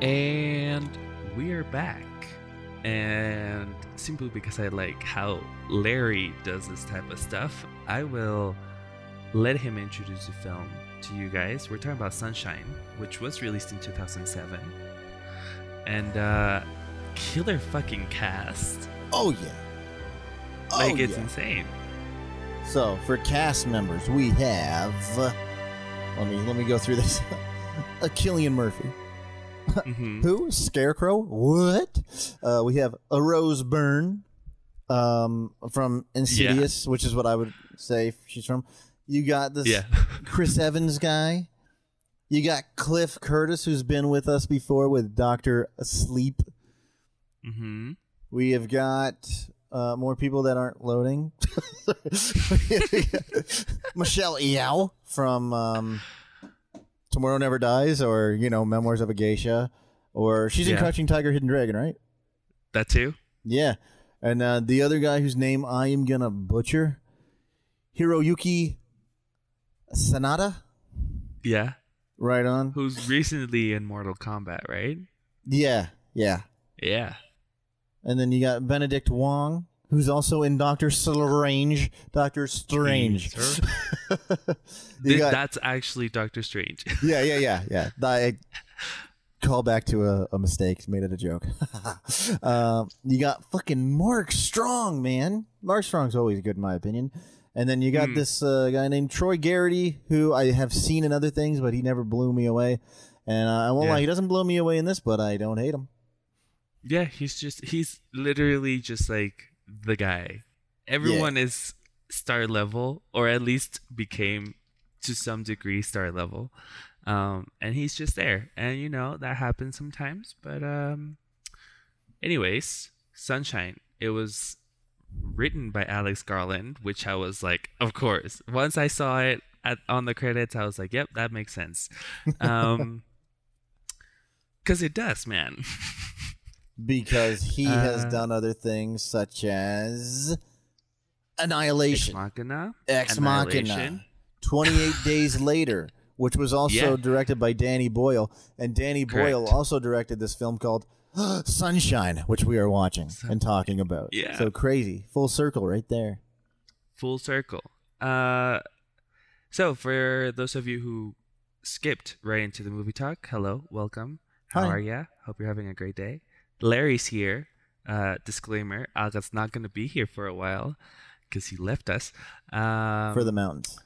And we are back. and simply because I like how Larry does this type of stuff, I will let him introduce the film to you guys. We're talking about Sunshine, which was released in 2007, and uh, killer fucking cast. Oh yeah. Oh, like it's yeah. insane. So for cast members, we have. Uh, let me let me go through this. <laughs> a Cillian Murphy. <laughs> hmm Who? Scarecrow? What? Uh, we have a Rose Byrne um, from Insidious, which is what I would say she's from. You got this Yeah. <laughs> Chris Evans guy. You got Cliff Curtis, who's been with us before with Doctor Sleep. hmm We have got uh, more people that aren't loading. <laughs> Michelle Yeoh from um, Tomorrow Never Dies, or you know, Memoirs of a Geisha, or she's in Crouching Tiger, Hidden Dragon, right? That too. Yeah, and uh, the other guy whose name I am gonna butcher, Hiroyuki Sanada. Yeah. Right on. Who's recently in Mortal Kombat, right? Yeah, yeah. Yeah. And then you got Benedict Wong, who's also in Doctor Strange. Doctor Strange. <laughs> Th- got- That's actually Doctor Strange. <laughs> yeah, yeah, yeah, yeah. I call back to a, a mistake. Made it a joke. <laughs> um, you got fucking Mark Strong, man. Mark Strong's always good in my opinion. And then you got Hmm. this uh, guy named Troy Garity, who I have seen in other things, but he never blew me away. And uh, I won't Yeah. lie, he doesn't blow me away in this, but I don't hate him. yeah, he's just he's literally just like the guy. Everyone is star level, or at least became to some degree star level. Um, and he's just there. And you know, that happens sometimes. But um anyways, Sunshine. It was written by Alex Garland, which I was like, of course. Once I saw it at, on the credits, I was like, yep, that makes sense. Um, <laughs> because it does, man. <laughs> Because he has Uh, done other things such as Ex Annihilation, Machina, Ex Machina, 28 Days <laughs> Later, which was also Yeah. directed by Danny Boyle. And Danny Boyle also directed this film called <gasps> Sunshine, which we are watching and talking about. Yeah. So crazy. Full circle right there. full circle. Uh, so for those of you who skipped right into the movie talk, hello, welcome. How Hi. are ya? Hope you're having a great day. Larry's here. Uh, disclaimer: Aga's not gonna be here for a while because he left us. Um, for the mountains.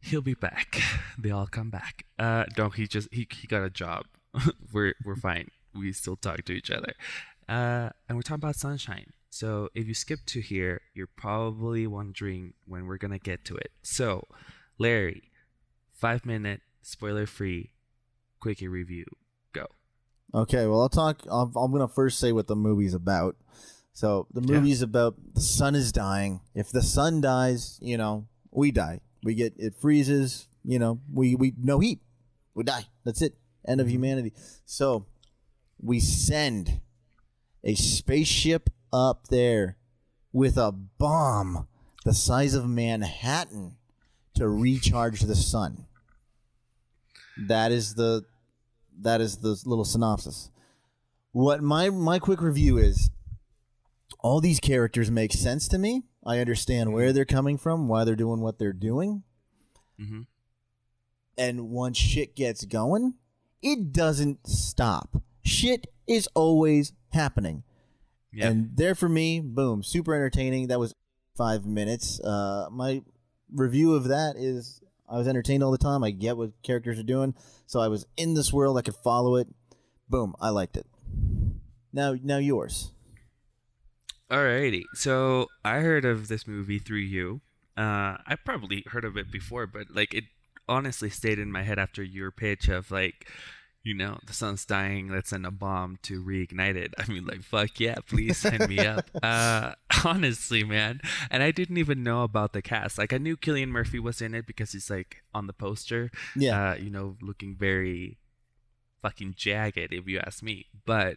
he'll be back. <laughs> They all come back. Uh, no, he just he, he got a job. <laughs> we're we're fine. We still talk to each other. Uh, and we're talking about sunshine. So if you skip to here, you're probably wondering when we're gonna get to it. So, Larry, five minute spoiler free, quickie review. Go. Okay, well, I'll talk. I'm, I'm going to first say what the movie's about. So, the Yeah. movie's about the sun is dying. If the sun dies, you know, we die. We get, it freezes, you know, we, we, no heat. We die. That's it. End of humanity. So, we send a spaceship up there with a bomb the size of Manhattan to recharge the sun. That is the that is the little synopsis. What my my quick review is all these characters make sense to me. I understand where they're coming from, why they're doing what they're doing. Mm-hmm. And once shit gets going, it doesn't stop. Shit is always happening. Yeah. And there for me, boom, super entertaining. That was five minutes. Uh, my review of that is I was entertained all the time. I get what characters are doing, so I was in this world. I could follow it. Boom, I liked it. Now, now yours. Alrighty. So I heard of this movie through you. Uh, I probably heard of it before, but like it honestly stayed in my head after your pitch of like, you know, the sun's dying. Let's send a bomb to reignite it. I mean, like, fuck yeah, please sign me up. <laughs> Uh, <laughs> honestly, man. And I didn't even know about the cast. Like, I knew Cillian Murphy was in it because he's like on the poster. Yeah, Uh, you know, looking very fucking jagged, if you ask me. But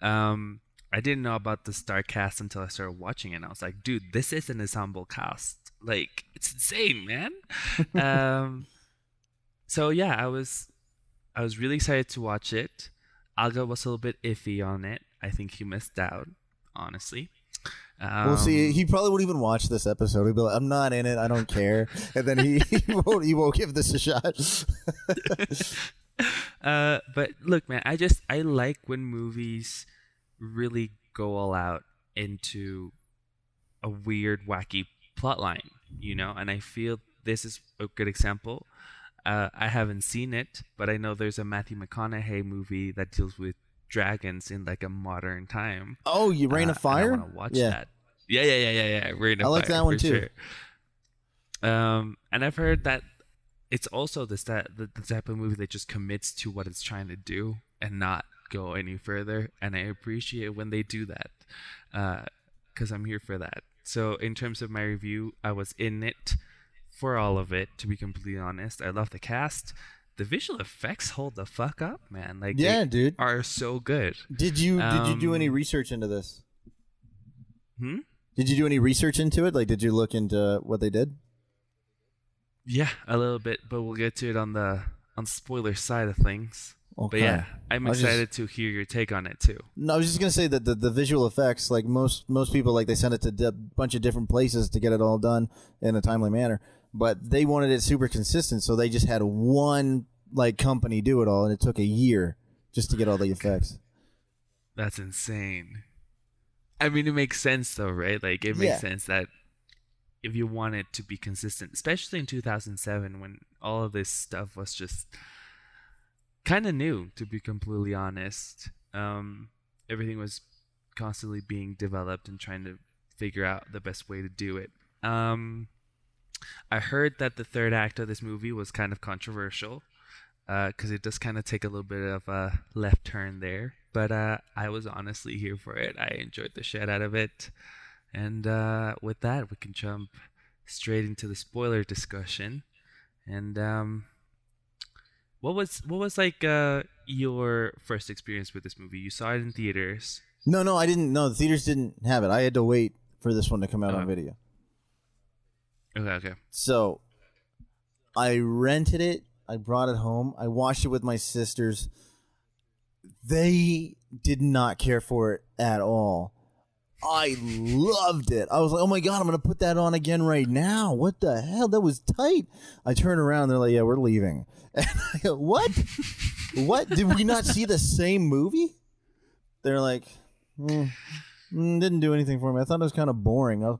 um, I didn't know about the star cast until I started watching it. And I was like, dude, this is an ensemble cast. Like, it's insane, man. <laughs> um, so yeah, I was, I was really excited to watch it. Aga was a little bit iffy on it. I think he missed out honestly. we'll see. Um, He probably won't even watch this episode. He'll be like, "I'm not in it. I don't care," and then he, <laughs> he won't. He won't give this a shot. <laughs> uh, but look, man, I just I like when movies really go all out into a weird, wacky plot line, you know. And I feel this is a good example. Uh, I haven't seen it, but I know there's a Matthew McConaughey movie that deals with dragons in like a modern time. oh, you Rain Uh, of Fire? I want to watch yeah. that. Yeah, yeah, yeah, yeah, yeah. Rain of I like Fire, that one too. Sure. Um, and I've heard that it's also this that the, the type of movie that just commits to what it's trying to do and not go any further. And I appreciate when they do that, because I'm here for that. So in terms of my review, I was in it for all of it. To be completely honest, I love the cast. The visual effects hold the fuck up, man. Like Yeah, they dude. are so good. Did you did you do any Um, research into this? Hmm. Did you do any research into it? Like, did you look into what they did? Yeah, a little bit, but we'll get to it on the on spoiler side of things. Okay. But yeah, I'm was just- excited to hear your take on it too. No, I was just gonna say that the, the visual effects, like most most people, like they send it to a bunch of different places to get it all done in a timely manner. But they wanted it super consistent, so they just had one like company do it all, and it took a year just to get all the effects. That's insane. I mean, it makes sense though, right? Like it makes Yeah. sense that if you want it to be consistent, especially in 2007 when all of this stuff was just kind of new, to be completely honest. Um, everything was constantly being developed and trying to figure out the best way to do it. Um, I heard that the third act of this movie was kind of controversial because it does kind of take a little bit of a left turn there. But uh, I was honestly here for it. I enjoyed the shit out of it. And uh, with that, we can jump straight into the spoiler discussion. And um, what was what was like uh, your first experience with this movie? You saw it in theaters. No, no, I didn't. No, the theaters didn't have it. I had to wait for this one to come out on Uh-huh. video. Okay, okay. So I rented it. I brought it home. I watched it with my sisters. They did not care for it at all. I loved it. I was like, "Oh my god, I'm gonna put that on again right now." What the hell? That was tight. I turn around. They're like, "Yeah, we're leaving." <laughs> And I go, "What? what? Did we not see the same movie?" They're like, "Hmm, mm, "Didn't do anything for me. I thought it was kind of boring."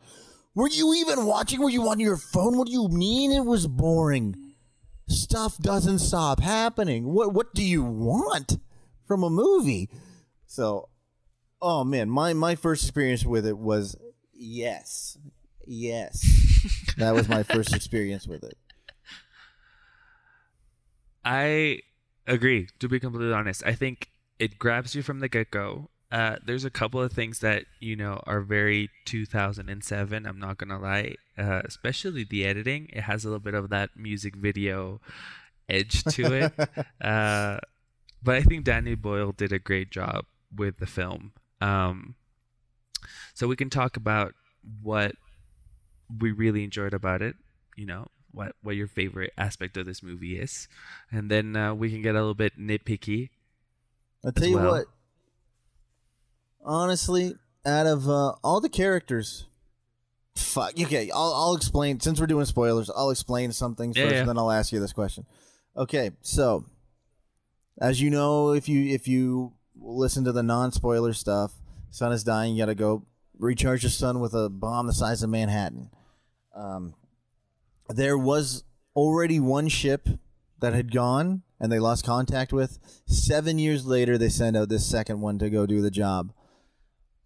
Were you even watching? Were you on your phone? What do you mean it was boring? Stuff doesn't stop happening. What what do you want from a movie? So, oh man, my my first experience with it was yes, yes. <laughs> that was my first experience with it. I agree. To be completely honest, I think it grabs you from the get go. Uh, there's a couple of things that you know are very 2007. I'm not gonna lie, uh, especially the editing. It has a little bit of that music video edge to it. <laughs> uh, but I think Danny Boyle did a great job with the film. Um, so we can talk about what we really enjoyed about it. You know, what what your favorite aspect of this movie is, and then uh, we can get a little bit nitpicky. I'll tell you well. what. Honestly, out of uh, all the characters, fuck. Okay, I'll I'll explain. Since we're doing spoilers, I'll explain something first, yeah. and then I'll ask you this question. Okay, so as you know, if you if you listen to the non-spoiler stuff, sun is dying. You got to go recharge your sun with a bomb the size of Manhattan. Um, there was already one ship that had gone and they lost contact with. Seven years later, they send out this second one to go do the job.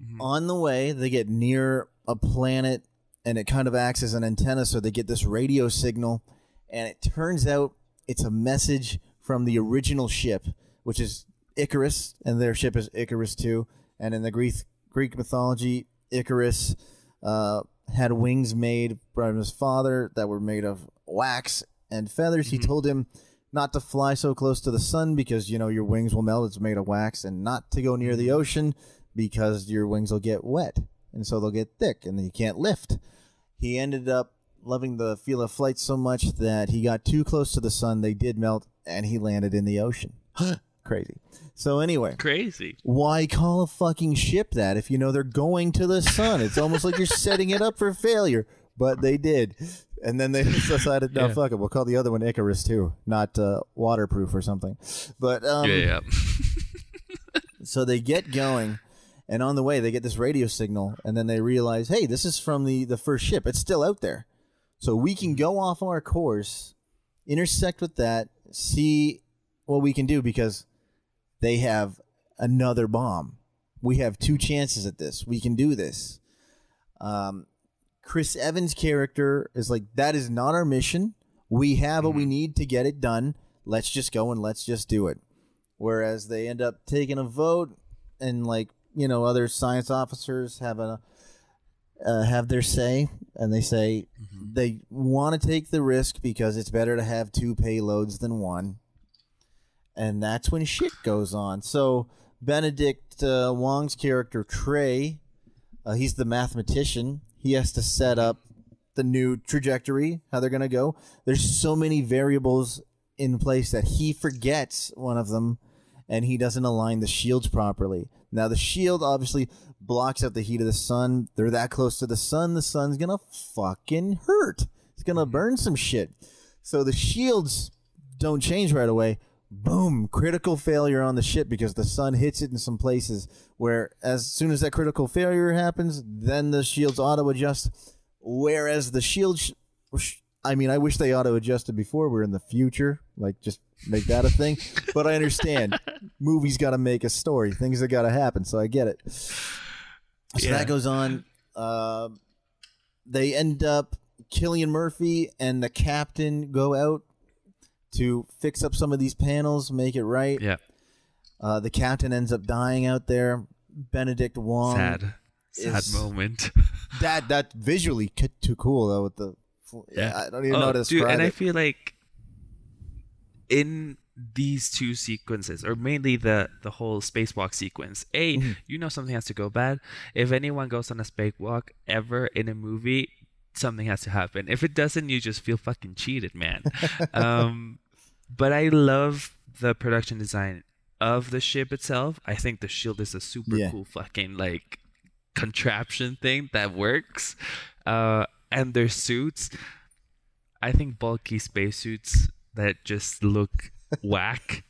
Mhm. On the way, they get near a planet and it kind of acts as an antenna, so they get this radio signal. And it turns out it's a message from the original ship, which is Icarus, and their ship is Icarus too. And in the Greek Greek mythology, Icarus uh, had wings made from his father that were made of wax and feathers. He Mhm. told him not to fly so close to the sun because you know your wings will melt. It's made of wax, and not to go near the ocean because your wings will get wet and so they'll get thick and you can't lift. He ended up loving the feel of flight so much that he got too close to the sun. They did melt, and he landed in the ocean. <gasps> Crazy. So anyway, Crazy. why call a fucking ship that if you know they're going to the sun? It's almost like you're setting it up for failure. But they did. And then they <laughs> decided, no, Yeah. fuck it. We'll call the other one Icarus too, not uh, waterproof or something. But um, yeah, yeah. <laughs> so they get going, and on the way they get this radio signal, and then they realize, hey, this is from the the first ship. It's still out there, so we can go off our course, intersect with that, see what we can do because they have another bomb. We have two chances at this. We can do this. Um, Chris Evans' character is like, that is not our mission. We have what we need to get it done. Let's just go and let's just do it. Whereas they end up taking a vote, and like you know, other science officers have a uh, have their say, and they say they want to take the risk because it's better to have two payloads than one. And that's when shit goes on. So Benedict uh, Wong's character Trey, uh, he's the mathematician. He has to set up the new trajectory, how they're gonna go. There's so many variables in place that he forgets one of them, and he doesn't align the shields properly. Now the shield obviously blocks out the heat of the sun. They're that close to the sun, the sun's gonna fucking hurt. It's gonna mm-hmm. burn some shit. So the shields don't change right away. Boom! Critical failure on the ship because the sun hits it in some places where, as soon as that critical failure happens, then the shields auto adjust. Whereas the shield, sh- sh- I mean, I wish they auto adjusted before. We're in the future, like just make that a thing. but I understand, <laughs> movies got to make a story. Things that got to happen, so I get it. So Yeah. that goes on. Uh, they end up Cillian Murphy and the captain go out to fix up some of these panels, make it right. Yeah. Uh, the captain ends up dying out there. Benedict Wong. Sad. Sad moment. That that visually too cool though with the. Yeah. I don't even know how to Oh, dude, describe and I feel like in these two sequences, or mainly the the whole spacewalk sequence, a Mm-hmm. you know something has to go bad. If anyone goes on a spacewalk ever in a movie, something has to happen. If it doesn't, you just feel fucking cheated, man. <laughs> um, but I love the production design of the ship itself. I think the shield is a super Yeah. cool fucking like contraption thing that works. Uh, and their suits, I think bulky spacesuits that just look whack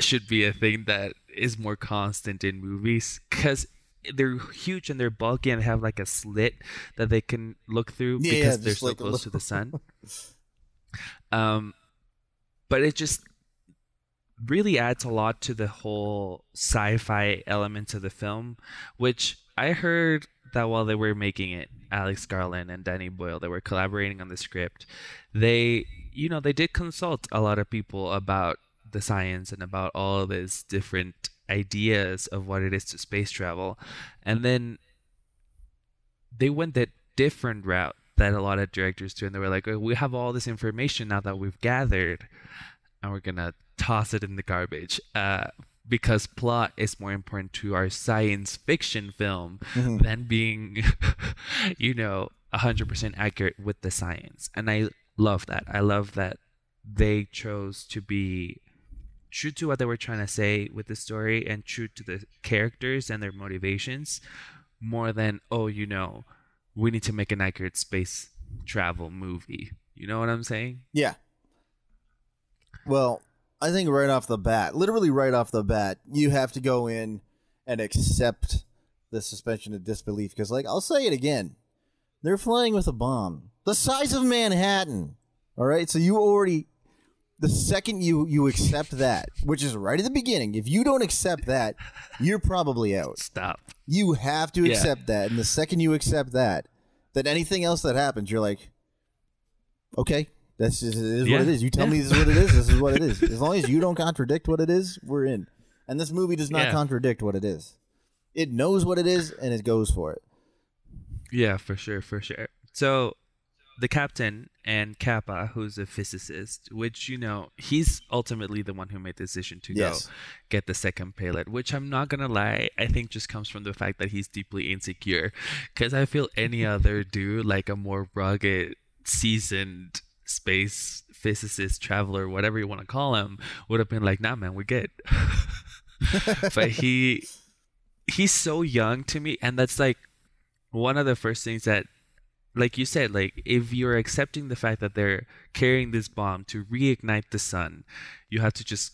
should be a thing that is more constant in movies because they're huge and they're bulky and have like a slit that they can look through Yeah, because they're so like close to the sun. <laughs> Um, but it just really adds a lot to the whole sci-fi element of the film, which I heard that while they were making it, Alex Garland and Danny Boyle, they were collaborating on the script. They, you know, they did consult a lot of people about the science and about all these different ideas of what it is to space travel, and then they went that different route that a lot of directors do, and they were like, "Oh, "We have all this information now that we've gathered, and we're gonna toss it in the garbage." Uh, because plot is more important to our science fiction film Mhm. than being, <laughs> you know, 100% accurate with the science. And I love that. I love that they chose to be true to what they were trying to say with the story and true to the characters and their motivations more than, oh, you know, we need to make an accurate space travel movie. You know what I'm saying? Yeah. Well, I think right off the bat, literally right off the bat, you have to go in and accept the suspension of disbelief because, like, I'll say it again, they're flying with a bomb the size of Manhattan. All right, so you already the second you you accept that, which is right at the beginning, if you don't accept that, you're probably out. Stop. You have to Yeah. accept that, and the second you accept that, then anything else that happens, you're like, okay, that's just, it is Yeah. what it is. You tell Yeah. me this is what it is. This is what it is. As long as you don't contradict what it is, we're in. And this movie does not contradict what it is. It knows what it is, and it goes for it. Yeah, for sure, for sure. So, the captain and Capa, who's a physicist, which you know, he's ultimately the one who made the decision to Yes. go get the second payload. Which I'm not gonna lie, I think just comes from the fact that he's deeply insecure. Because I feel any <laughs> other dude, like a more rugged, seasoned space physicist, traveler, whatever you want to call him, would have been like, "Nah, man, we're good." <laughs> but he <laughs> he's so young to me, and that's like one of the first things that like you said, like if you're accepting the fact that they're carrying this bomb to reignite the sun, you have to just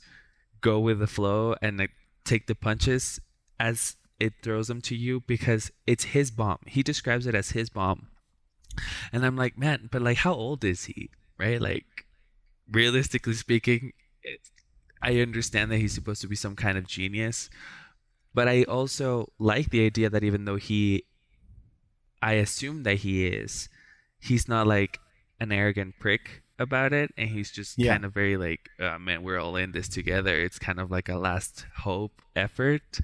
go with the flow and like take the punches as it throws them to you because it's his bomb. He describes it as his bomb. And I'm like, man, but like how old is he? Right? Like realistically speaking, it, I understand that he's supposed to be some kind of genius, but I also like the idea that even though he I assume that he is. He's not like an arrogant prick about it, and he's just Yeah. kind of very like, uh, man, we're all in this together. It's kind of like a last hope effort.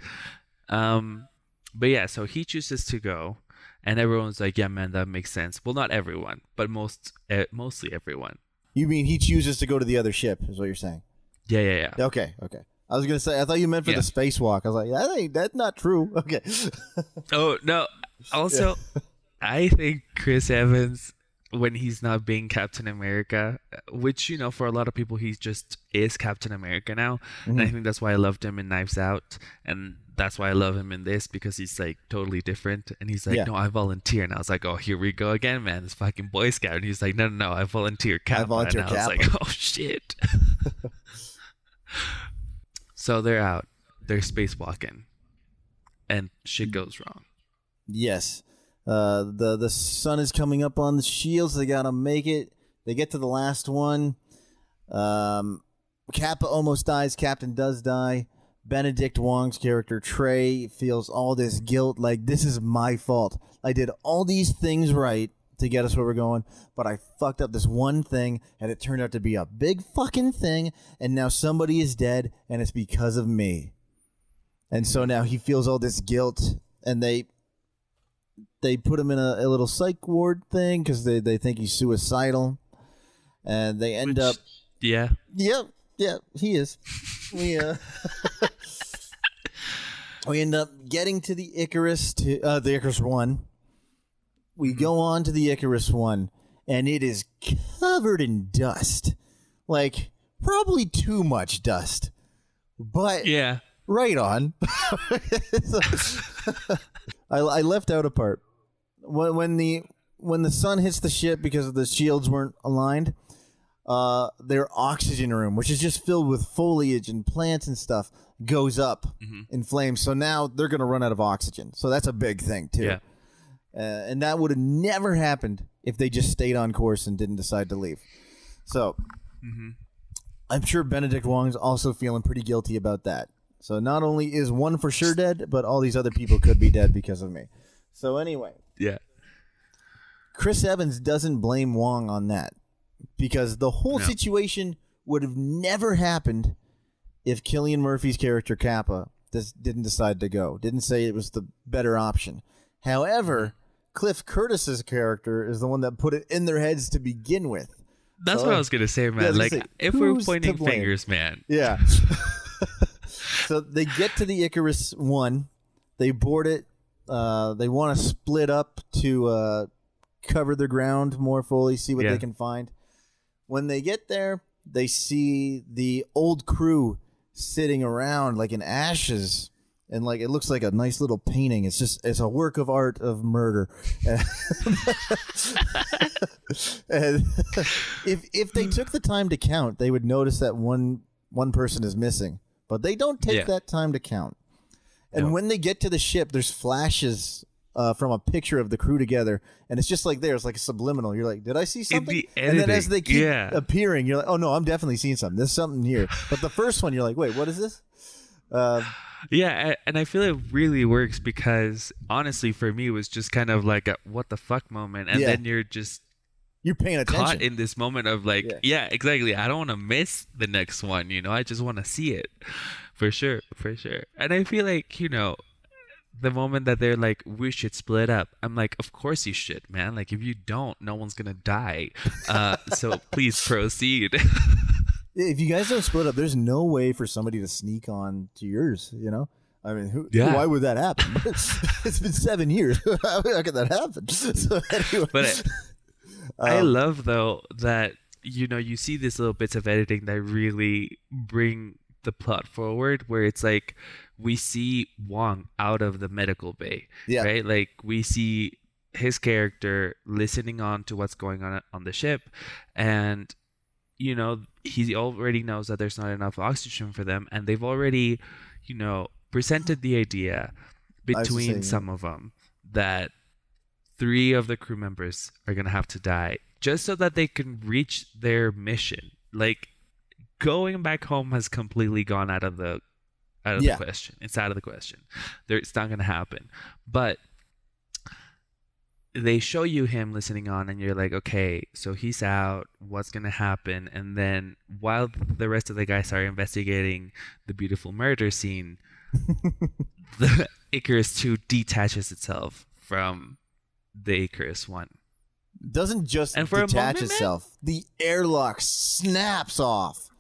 Um, but yeah, so he chooses to go, and everyone's like, yeah, man, that makes sense. Well, not everyone, but most, uh, mostly everyone. You mean he chooses to go to the other ship? Is what you're saying? Yeah, yeah, yeah. Okay, okay. I was gonna say I thought you meant for Yeah. the spacewalk. I was like, that ain't that's not true. <laughs> Okay. Oh no. Also, I think Chris Evans, when he's not being Captain America, which you know for a lot of people he just is Captain America now, and I Mhm. think that's why I loved him in Knives Out, and that's why I love him in this because he's like totally different, and he's like, Yeah. no, I volunteer, and I was like, oh, here we go again, man, this fucking Boy Scout, and he's like, no, no, no, I volunteer Capa, volunteer and I was like, oh shit. <laughs> so they're out, they're spacewalking, and shit goes wrong. Yes. Uh, the the sun is coming up on the shields. They gotta make it. They get to the last one. Um, Capa almost dies. Captain does die. Benedict Wong's character Trey feels all this guilt. Like this is my fault. I did all these things right to get us where we're going, but I fucked up this one thing, and it turned out to be a big fucking thing. And now somebody is dead, and it's because of me. And so now he feels all this guilt, and they they put him in a, a little psych ward thing because they, they think he's suicidal, and they end Which- up. Yeah. Yep, yeah, he is. We uh, <laughs> we end up getting to the Icarus to uh, the Icarus one. We go on to the Icarus one, and it is covered in dust, like probably too much dust, but Yeah. right on. <laughs> <laughs> I, I left out a part when when the when the sun hits the ship because the shields weren't aligned. Uh, their oxygen room, which is just filled with foliage and plants and stuff, goes up Mhm. in flames. So now they're gonna run out of oxygen. So that's a big thing too. Yeah. Uh, and that would have never happened if they just stayed on course and didn't decide to leave. So hmm I'm sure Benedict Wong's also feeling pretty guilty about that. So not only is one for sure dead, but all these other people could be dead because of me. So anyway, Yeah. Chris Evans doesn't blame Wong on that because the whole No. situation would have never happened if Cillian Murphy's character Capa just didn't decide to go. Didn't say it was the better option. However, mm-hmm. Cliff Curtis's character is the one that put it in their heads to begin with. That's So- what I was gonna say, man. gonna like, say, if we're pointing fingers, man. Yeah. <laughs> <laughs> so they get to the Icarus one. They board it. Uh, they want to split up to uh, cover the ground more fully, see what Yeah. they can find. When they get there, they see the old crew sitting around like in ashes. And like it looks like a nice little painting. It's just it's a work of art of murder. <laughs> and <laughs> if if they took the time to count, they would notice that one one person is missing. But they don't take Yeah. that time to count. And No. when they get to the ship, there's flashes uh, from a picture of the crew together, and it's just like there. It's like a subliminal. You're like, did I see something? the and then as they keep yeah. appearing, you're like, oh no, I'm definitely seeing something. There's something here. But the first one, you're like, wait, what is this? Uh, Yeah, and I feel it really works because honestly, for me, it was just kind of like a what the fuck moment, and Yeah. then you're just you're paying attention. caught in this moment of like, Yeah. yeah, exactly. I don't want to miss the next one, you know. I just want to see it, for sure, for sure. And I feel like you know, the moment that they're like, we should split up. I'm like, of course you should, man. Like if you don't, no one's gonna die. Uh, so <laughs> please proceed. if you guys don't split up, there's no way for somebody to sneak on to yours. You know, I mean, who? Yeah. Why would that happen? <laughs> it's been seven years. <laughs> How could that happen? So anyway, But I um, love though that you know you see these little bits of editing that really bring the plot forward where it's like we see Wong out of the medical bay Yeah. right? Like we see his character listening on to what's going on on the ship. And you know he already knows that there's not enough oxygen for them. And they've already you know presented the idea <gasps> between some of them that three of the crew members are going to have to die just so that they can reach their mission. Like going back home has completely gone out of the out of Yeah. the question it's out of the question there, it's not going to happen but they show you him listening on and you're like okay so he's out what's going to happen and then while the rest of the guys are investigating the beautiful murder scene <laughs> the icarus 2 detaches itself from the icarus 1 Doesn't just And for a detach moment, man- itself. The airlock snaps off.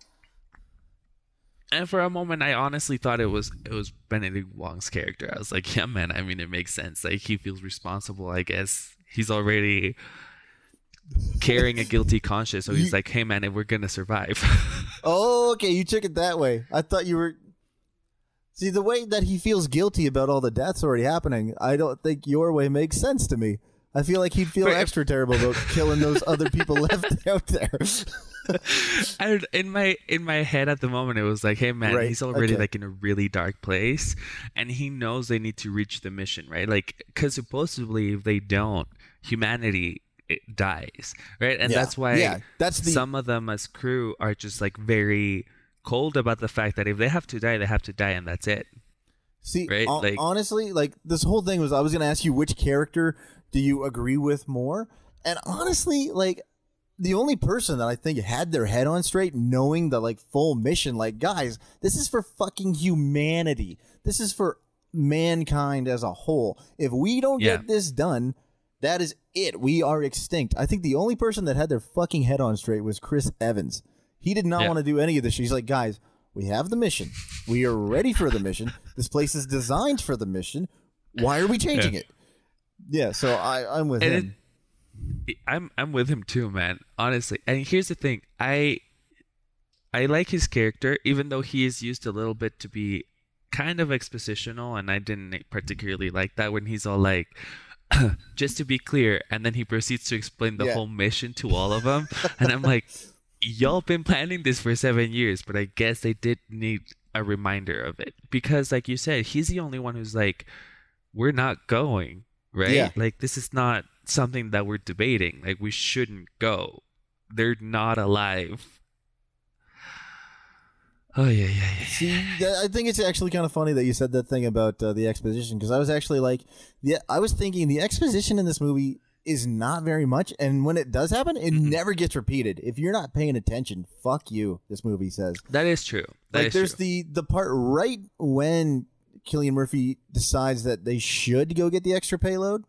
And for a moment i honestly thought it was it was benedict wong's character i was like yeah man i mean it makes sense like he feels responsible i guess he's already carrying a guilty conscience so he's You- like hey man if we're gonna survive <laughs> Oh, okay. You took it that way. I thought you were. See, the way that he feels guilty about all the deaths already happening, I don't think your way makes sense to me. I feel like he'd feel But if- extra terrible about killing those other people <laughs> left out there. <laughs> I don't, in my in my head at the moment it was like hey man Right, he's already okay. like in a really dark place and he knows they need to reach the mission right like because supposedly if they don't humanity it dies right and Yeah, that's why yeah, that's the some of them as crew are just like very cold about the fact that if they have to die they have to die and that's it See, right? hon- Like- honestly, like this whole thing was I was gonna ask you which character do you agree with more, and honestly, like the only person that I think had their head on straight, knowing the like full mission, like guys, this is for fucking humanity. This is for mankind as a whole. If we don't Yeah. get this done, that is it. We are extinct. I think the only person that had their fucking head on straight was Chris Evans. He did not Yeah. want to do any of this. He's like, guys, we have the mission. We are ready for the mission. This place is designed for the mission. Why are we changing Yeah. it? Yeah, so I, I'm with And him. I'm I'm with him too, man. Honestly, and here's the thing: I I like his character, even though he is used a little bit to be kind of expositional, and I didn't particularly like that when he's all like. <clears throat> Just to be clear, and then he proceeds to explain the Yeah. whole mission to all of them, <laughs> and I'm like, "Y'all been planning this for seven years, but I guess they did need a reminder of it because, like you said, he's the only one who's like, we're not going, right? Yeah. Like this is not something that we're debating. Like we shouldn't go. They're not alive. Oh yeah, yeah, yeah. See, I think it's actually kind of funny that you said that thing about uh, the exposition because I was actually like, yeah, I was thinking the exposition in this movie is not very much, and when it does happen, it Mm-hmm. never gets repeated. If you're not paying attention, fuck you. This movie says. That is true. That like is there's true. the the part right when Cillian Murphy decides that they should go get the extra payload.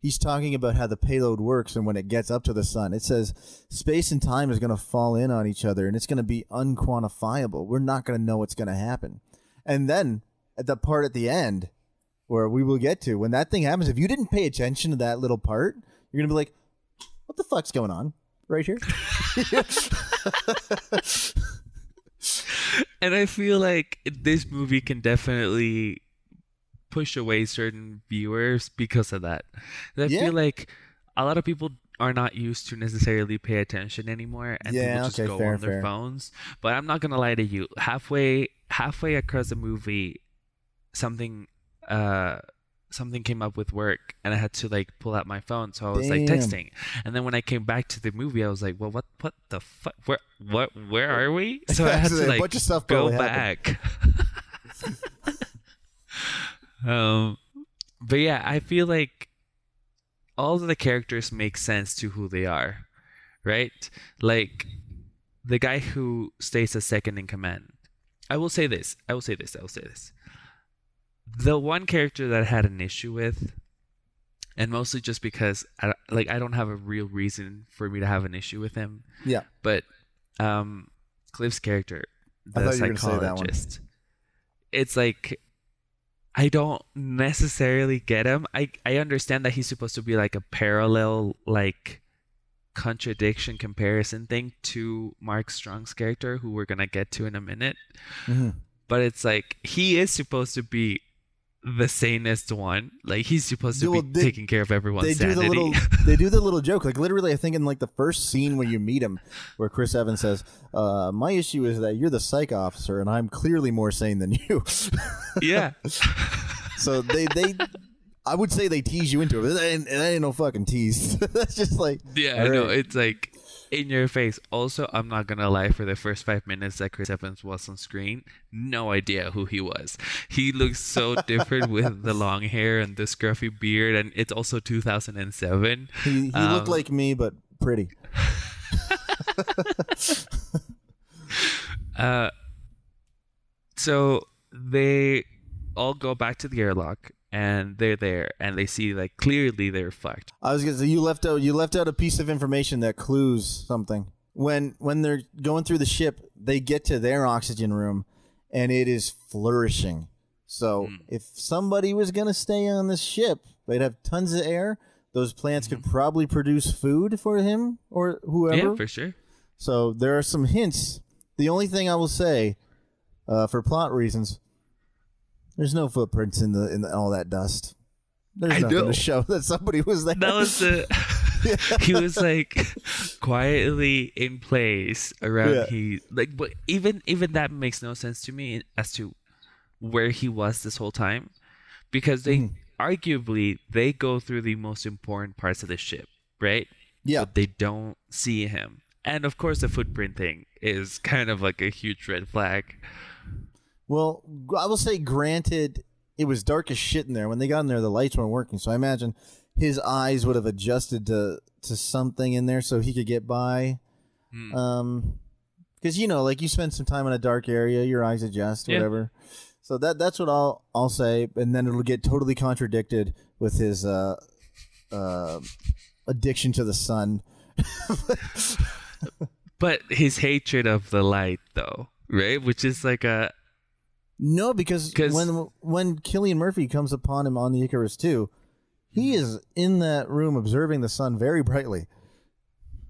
He's talking about how the payload works and when it gets up to the sun, it says space and time is going to fall in on each other and it's going to be unquantifiable. We're not going to know what's going to happen. And then at the part at the end where we will get to when that thing happens, if you didn't pay attention to that little part, you're going to be like, "What the fuck's going on right here?" <laughs> <laughs> and I feel like this movie can definitely push away certain viewers because of that. I Yeah. feel like a lot of people are not used to necessarily pay attention anymore and Yeah, people just okay, go fair, on their fair. phones. But I'm not gonna lie to you. Halfway halfway across the movie something uh something came up with work and I had to like pull out my phone so I was like texting. And then when I came back to the movie I was like, Well what what the fuck where what where are we? <laughs> So I had to like bunch of stuff go back. <laughs> um, but yeah, I feel like all of the characters make sense to who they are, right? Like the guy who stays as second in command. I will say this. I will say this. I will say this. The one character that I had an issue with, and mostly just because I, like I don't have a real reason for me to have an issue with him, Yeah. but um Cliff's character, the thought you were gonna say that one. psychologist. It's like I don't necessarily get him. I I understand that he's supposed to be like a parallel like contradiction comparison thing to Mark Strong's character, who we're gonna get to in a minute. Mhm. But it's like he is supposed to be the sanest one. Like he's supposed to Well, be they- taking care of everyone's They do sanity. the little, <laughs> they do the little joke. Like literally, I think in like the first scene where you meet him, where Chris Evans says, uh, "My issue is that you're the psych officer, and I'm clearly more sane than you." <laughs> yeah. <laughs> so they, they, I would say they tease you into it. But that ain't, no fucking tease. That's just like, Yeah, I no, right. it's like in your face. Also, I'm not gonna lie. For the first five minutes that Chris Evans was on screen, no idea who he was. He looks so <laughs> different with the long hair and the scruffy beard, and it's also 2007. he, he Um, looked like me, but pretty. <laughs> <laughs> Uh, so they all go back to the airlock, and they're there, and they see like clearly they're fucked. I was gonna say you left out you left out a piece of information that clues something. When when they're going through the ship, they get to their oxygen room, and it is flourishing. So Hmm. if somebody was gonna stay on this ship, they'd have tons of air. Those plants could probably produce food for him or whoever. Mm-hmm. Yeah, for sure. so there are some hints. The only thing I will say, uh, for plot reasons, there's no footprints in the in the, all that dust. There's I nothing know. to show <laughs> that somebody was there. That was the. <laughs> he was like quietly in place around Yeah. he like but even even that makes no sense to me as to where he was this whole time because they Mhm. arguably they go through the most important parts of the ship right yeah. but they don't see him and of course the footprint thing is kind of like a huge red flag Well, I will say, granted, it was dark as shit in there. When they got in there, the lights weren't working. So I imagine his eyes would have adjusted to to something in there so he could get by. Hmm. Um, because you know, like you spend some time in a dark area, your eyes adjust, Yeah. whatever. So that that's what I'll I'll say, and then it'll get totally contradicted with his uh, uh, addiction to the sun. <laughs> but his hatred of the light though right which is like a No, because when when Cillian Murphy comes upon him on the Icarus II, he Mm-hmm. is in that room observing the sun very brightly.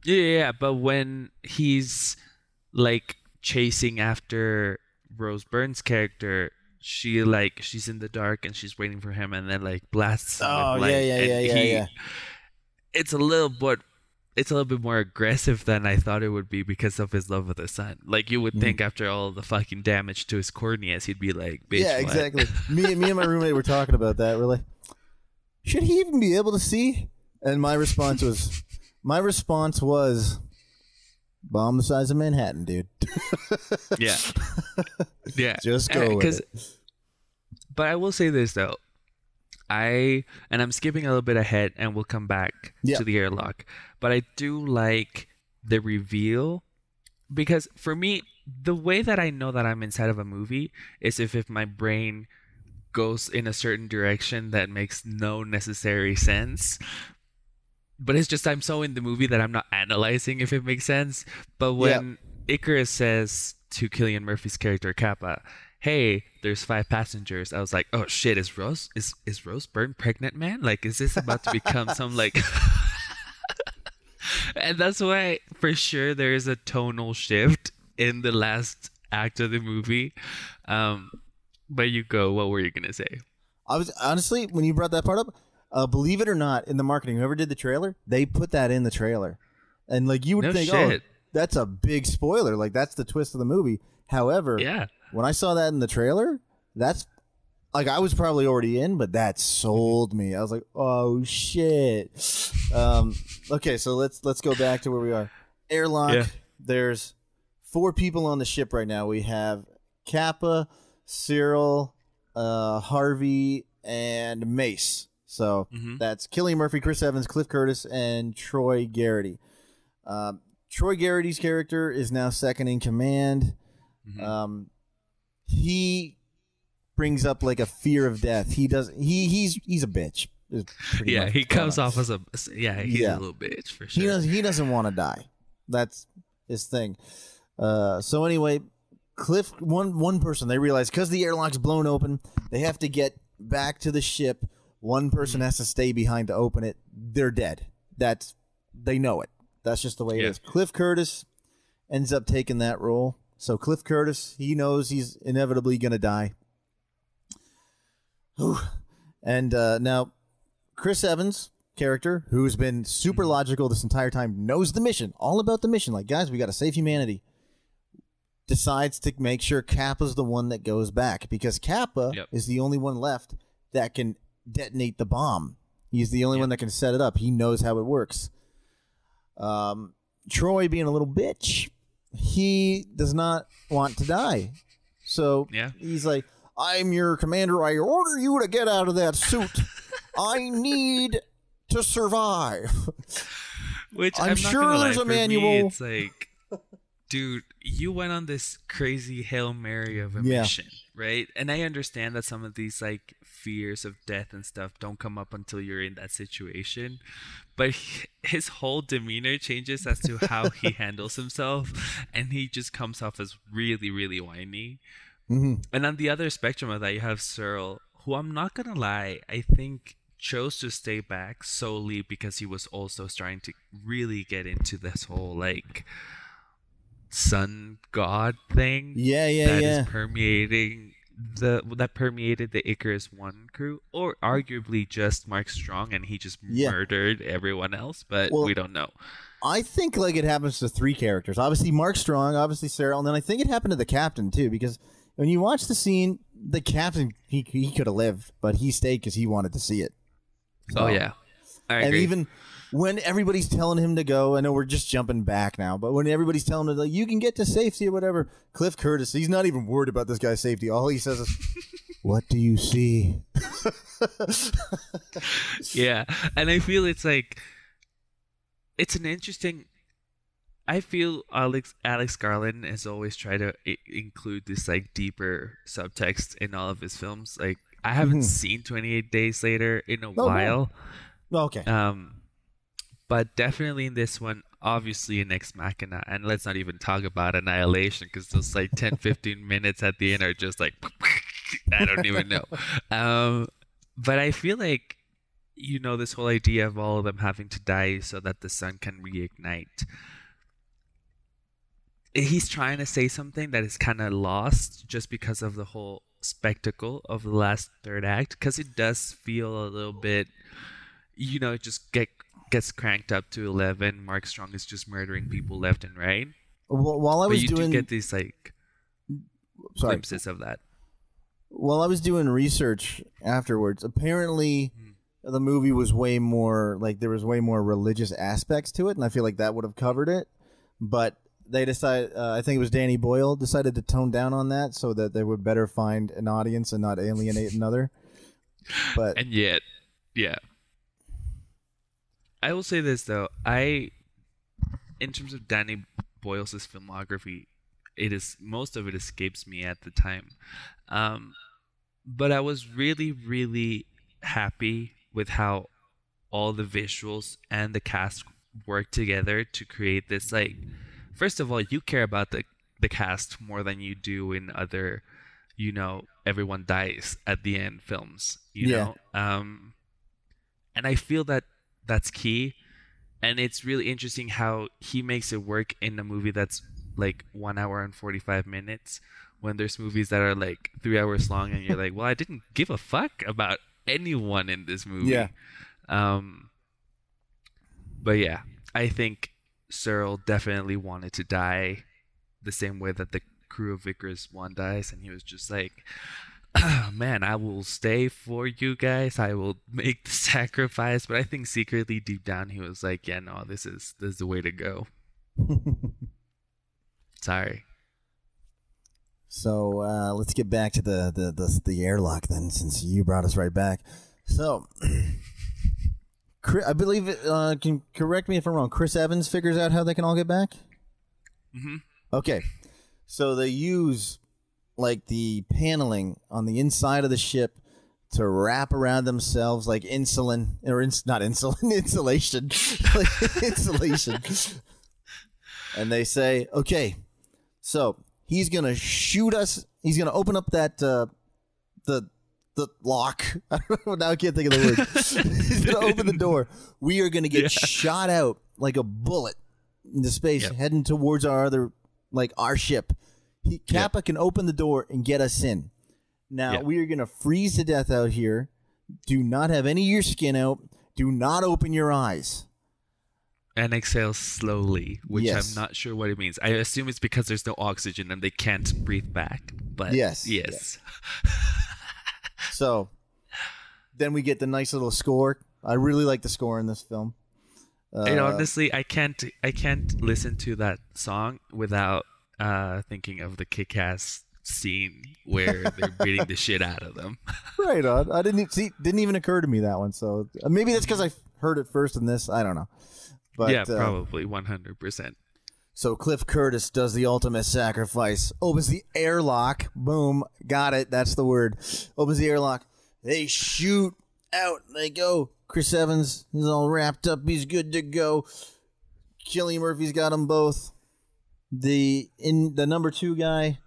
Yeah, yeah, yeah, but when he's like chasing after Rose Byrne's character, she like she's in the dark and she's waiting for him, and then like blasts him Oh, yeah, yeah, yeah, yeah, he- yeah. It's a little bit, it's a little bit more aggressive than I thought it would be because of his love of the sun. Like you would Mhm. think after all the fucking damage to his corneas, he'd be like, Bitch, yeah, what?" exactly. <laughs> me, me and my roommate were talking about that. We're like, should he even be able to see? And my response was, my response was, bomb the size of Manhattan, dude. <laughs> Yeah, yeah. Just go with because it. but I will say this though. I and I'm skipping a little bit ahead and we'll come back Yeah. to the airlock. But I do like the reveal because for me the way that I know that I'm inside of a movie is if if my brain goes in a certain direction that makes no necessary sense. But it's just I'm so in the movie that I'm not analyzing if it makes sense. But when Icarus says to Cillian Murphy's character Capa, "Hey, there's five passengers," I was like, "Oh shit, is Rose is is Rose Byrne pregnant, man? Like, is this about to become some like?" <laughs> <laughs> and that's why, for sure, there is a tonal shift in the last act of the movie. Um, but you go. What were you gonna say? I was honestly when you brought that part up, uh, believe it or not, in the marketing, whoever did the trailer, they put that in the trailer, and like you would No think, oh, that's a big spoiler, like that's the twist of the movie. However, Yeah. when I saw that in the trailer, that's like I was probably already in, but that sold me. I was like, oh shit. Um, okay, so let's let's go back to where we are. Airlock. Yeah. There's four people on the ship right now. We have Capa, Searle, uh, Harvey, and Mace. So Mhm. that's Cillian Murphy, Chris Evans, Cliff Curtis, and Troy Garity. Um, Troy Garity's character is now second in command. Mhm. Um, he brings up like a fear of death. He does. He he's he's a bitch. yeah, he comes off as a yeah, he's Yeah. a little bitch for sure. He does. He doesn't want to die. That's his thing. Uh, so anyway, Cliff. One one person they realize because the airlock's blown open, they have to get back to the ship. One person has to stay behind to open it. They're dead. That's they know it. That's just the way Yeah. it is. Cliff Curtis ends up taking that role. So Cliff Curtis, he knows he's inevitably going to die. And uh, now, Chris Evans' character, who's been super logical this entire time, knows the mission, all about the mission. Like, guys, we got to save humanity. Decides to make sure Capa's the one that goes back because Capa Yep. is the only one left that can detonate the bomb. He's the only one that can set it up. He knows how it works. Um, Troy, being a little bitch, he does not want to die. So Yeah. he's like, I'm your commander. I order you to get out of that suit. <laughs> I need to survive. Which I'm I'm, sure not lie, there's a for me, manual. it's like, dude, you went on this crazy hail mary of a Yeah. mission, right? And I understand that some of these like fears of death and stuff don't come up until you're in that situation, but he- his whole demeanor changes as to how he <laughs> handles himself, and he just comes off as really, really whiny. Hmm And on the other spectrum of that, you have Searle, who I'm not gonna lie, I think chose to stay back solely because he was also starting to really get into this whole like sun god thing Yeah, yeah, that is yeah. permeating the that permeated the Icarus One crew, or arguably just Mark Strong, and he just Yeah. murdered everyone else. But Well- we don't know. I think like it happens to three characters. Obviously Mark Strong, obviously Searle, and then I think it happened to the captain too. Because when you watch the scene, the captain he he could have lived, but he stayed because he wanted to see it. Oh yeah, I and even when everybody's telling him to go, I know we're just jumping back now, but when everybody's telling him like you can get to safety or whatever, Cliff Curtis, he's not even worried about this guy's safety. All he says is, <laughs> "What do you see?" <laughs> yeah and i feel it's like it's an interesting i feel alex alex garland has always tried to I- include this like deeper subtext in all of his films. Like i haven't Mhm. seen 28 days later in a no. while. Okay, um but definitely in this one obviously in ex machina and let's not even talk about annihilation because those like 10 <laughs> 15 minutes at the end are just like <laughs> i don't even know. Um but i feel like you know this whole idea of all of them having to die so that the sun can reignite he's trying to say something that is kind of lost just because of the whole spectacle of the last third act because it does feel a little bit you know it just get gets cranked up to 11 mark strong is just murdering people left and right Wh- while I but was you doing, do get these like sorry, glimpses of that while I was doing research afterwards, apparently Hmm. the movie was way more like there was way more religious aspects to it, and I feel like that would have covered it. But they decided, uh, I think it was Danny Boyle decided to tone down on that so that they would better find an audience and not alienate another. <laughs> But and yet yeah. I will say this though. I in terms of danny boyle's filmography it is most of it escapes me at the time. Um but i was really really happy with how all the visuals and the cast work together to create this like first of all you care about the the cast more than you do in other you know everyone dies at the end films you Yeah. know um and i feel that that's key and it's really interesting how he makes it work in a movie that's like one hour and 45 minutes when there's movies that are like three hours long and you're like well i didn't give a fuck about anyone in this movie Yeah. um but yeah i think searle definitely wanted to die the same way that the crew of Icarus one dies, and he was just like, "Ah, <clears throat> "Man, I will stay for you guys. I will make the <laughs> sacrifice." But I think secretly, deep down, he was like, "Yeah, no, this is this is the way to go." <laughs> Sorry. So uh, let's get back to the, the, the, the airlock then, since you brought us right back. So, <clears throat> I believe, it, uh, can correct me if I'm wrong, Chris Evans figures out how they can all get back? hmm Okay. So they use like the paneling on the inside of the ship to wrap around themselves like insulin or ins- not insulin <laughs> insulation like <laughs> insulation and they say okay so he's gonna shoot us he's gonna open up that uh the the lock <laughs> I don't know, now i can't think of the word he's gonna open the door we are gonna get Yeah. shot out like a bullet into space, Yep. heading towards our other, like our ship. He, Capa can open the door and get us in. Now Yep. we are gonna freeze to death out here. Do not have any of your skin out. Do not open your eyes. and exhale slowly, which Yes. I'm not sure what it means. I assume it's because there's no oxygen and they can't breathe back. But Yes, yes, <laughs> So then we get the nice little score. I really like the score in this film. Uh, and honestly, I can't I can't listen to that song without uh, thinking of the kick-ass scene where they're beating the shit out of them. <laughs> right on. I didn't see. Didn't even occur to me that one. So uh, maybe that's because I heard it first in this. I don't know. But yeah, uh, probably 100%. So Cliff Curtis does the ultimate sacrifice. Opens the airlock. Boom. Got it. That's the word. Opens the airlock. They shoot out. They go. Chris Evans, he's all wrapped up. He's good to go. Cillian Murphy's got them both. The in the number two guy,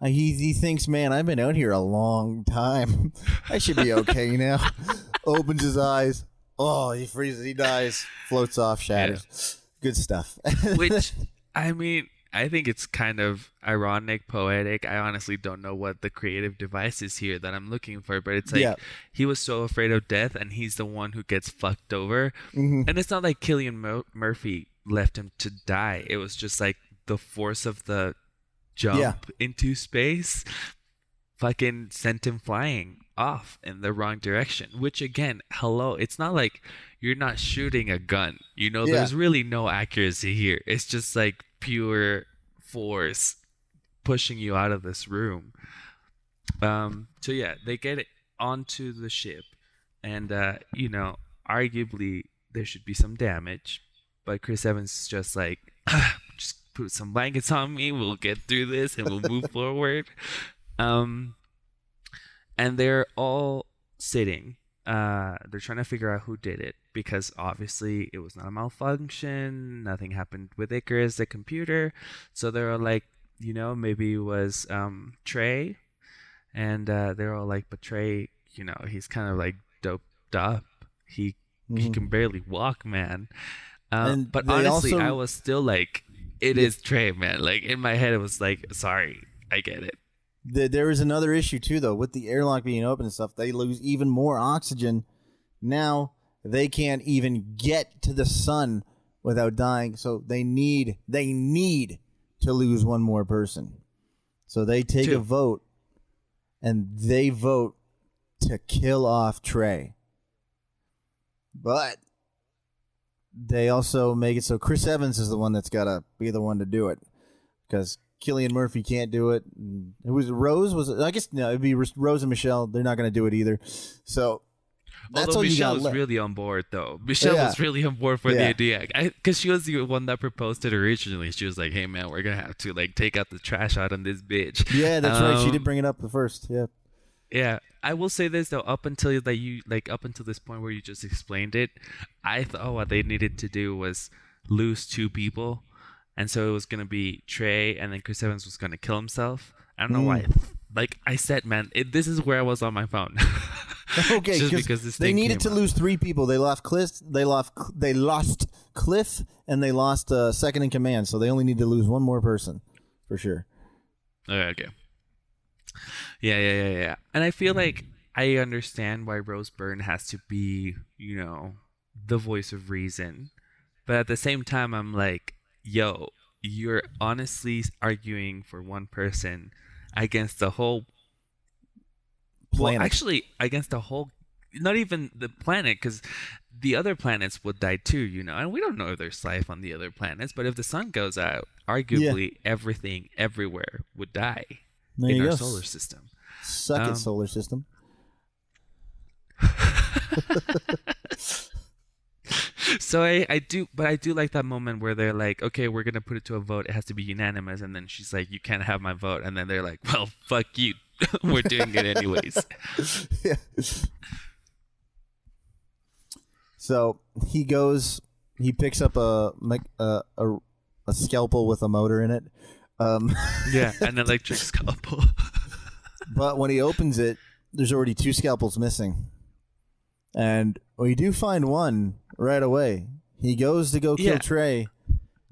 uh, he he thinks, man, I've been out here a long time. <laughs> I should be okay now. <laughs> Opens his eyes. Oh, he freezes. He dies. Floats off. Shatters. Good stuff. Which, <laughs> I mean, I think it's kind of ironic, poetic. I honestly don't know what the creative device is here that I'm looking for, but it's like Yeah. he was so afraid of death and he's the one who gets fucked over. Mhm. And it's not like Cillian Mur- Murphy left him to die. It was just like the force of the jump Yeah. into space fucking sent him flying off in the wrong direction. Which again, hello, it's not like you're not shooting a gun. You know, Yeah. there's really no accuracy here. It's just like pure force pushing you out of this room. Um so yeah, they get onto the ship and uh, you know, arguably there should be some damage, but Chris Evans is just like <sighs> just put some blankets on me, we'll get through this and we'll move <laughs> forward. Um and they're all sitting. Uh, they're trying to figure out who did it because obviously it was not a malfunction. Nothing happened with Icarus, the computer. So they're all like, you know, maybe it was um, Trey, and uh, they're all like, but Trey, you know, he's kind of like doped up. He he Mhm. can barely walk, man. Um, but honestly, also- I was still like, it is Trey, man. Like in my head, it was like, sorry, I get it. Th- there is another issue too, though, with the airlock being open and stuff. They lose even more oxygen. Now they can't even get to the sun without dying. So they need they need to lose one more person. So they take a vote, and they vote to kill off Trey. But they also make it so Chris Evans is the one that's got to be the one to do it because Cillian Murphy can't do it. And It was Rose. Was? I guess no. It'd be Rose and Michelle. They're not going to do it either. So that's Although Michelle was really on board, though. Michelle Yeah. was really on board for the idea, because she was the one that proposed it originally. She was like, "Hey, man, we're gonna have to like take out the trash out on this bitch." yeah, that's right. She Um, did bring it up the first. Yeah. Yeah, I will say this though. Up until that you like up until this point where you just explained it, I thought what they needed to do was lose two people, and so it was gonna be Trey, and then Chris Evans was gonna kill himself. I don't know why. Mm. Like I said, man, it, this is where I was on my phone. <laughs> Okay, just 'cause because this they needed to up. lose three people. They lost Cliff. They lost. They lost Cliff, and they lost uh, second in command. So they only need to lose one more person, for sure. Okay, okay. Yeah, yeah, yeah, yeah. And I feel like I understand why Rose Byrne has to be, you know, the voice of reason. But at the same time, I'm like, yo, you're honestly arguing for one person against the whole Planet. Well, actually, against the whole, not even the planet, because the other planets would die too, you know. And we don't know if there's life on the other planets, but if the sun goes out, arguably everything everywhere would die there in our go. solar system. Suck Um, it, solar system. <laughs> <laughs> <laughs> So I, I do, but I do like that moment where they're like, okay, we're gonna put it to a vote. It has to be unanimous, and then she's like, you can't have my vote, and then they're like, well, fuck you, <laughs> we're doing it anyways. <laughs> yeah. So he goes. He picks up a a, a, a scalpel with a motor in it. Um, <laughs> yeah, an electric scalpel. but when he opens it, there's already two scalpels missing. And we do find one right away. He goes to go kill Yeah. Trey,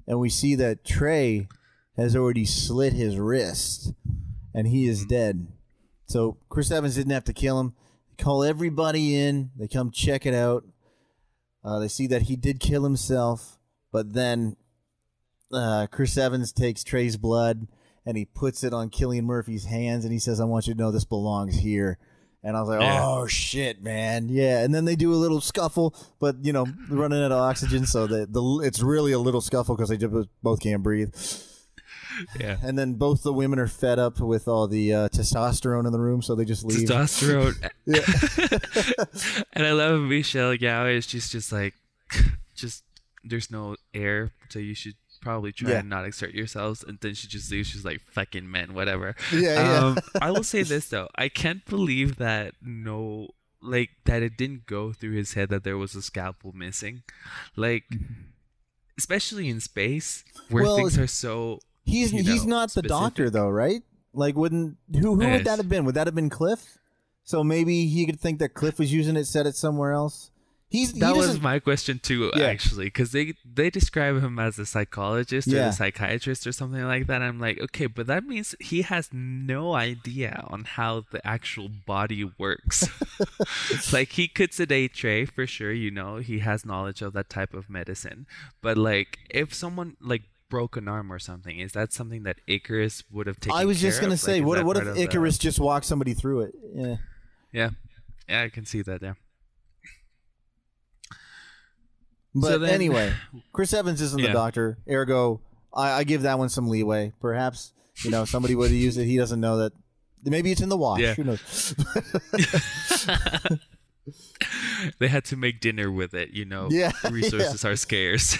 and we see that Trey has already slit his wrist, and he is dead. So Chris Evans didn't have to kill him. They call everybody in. They come check it out. Uh, they see that he did kill himself, but then uh, Chris Evans takes Trey's blood and he puts it on Cillian Murphy's hands, and he says, "I want you to know this belongs here." And I was like, Yeah. "Oh shit, man, yeah!" And then they do a little scuffle, but you know, running out of oxygen, so the the it's really a little scuffle because they just both can't breathe. Yeah. And then both the women are fed up with all the uh, testosterone in the room, so they just leave. Testosterone. <laughs> <laughs> and I love Michelle Yeoh is she's just like, <laughs> just there's no air, so you should probably try Yeah. and not exert yourselves. And then she just leaves. She's like, fucking men, whatever. Yeah, yeah. Um, <laughs> I will say this though, I can't believe that no, like that it didn't go through his head that there was a scalpel missing, like. Especially in space, where Well, things are so He's you he's know, not the doctor though, right? Like, wouldn't who who would that have been? Would that have been Cliff? So maybe he could think that Cliff was using it, set it somewhere else. He's he That was my question too, Yeah. actually, because they they describe him as a psychologist or a psychiatrist or something like that. I'm like, okay, but that means he has no idea on how the actual body works. <laughs> <laughs> like he could sedate Trey for sure, you know, he has knowledge of that type of medicine. But like, if someone like broke an arm or something, is that something that Icarus would have taken? I was just gonna of? say, Like, what what if of the- Icarus just walked somebody through it? Yeah. Yeah, yeah, I can see that. Yeah. But So then- anyway, <laughs> Chris Evans isn't the doctor. Ergo, I, I give that one some leeway. Perhaps you know somebody would have used it. He doesn't know that. Maybe it's in the wash. Yeah. Who knows? <laughs> <laughs> they had to make dinner with it, you know. Yeah, resources are scarce.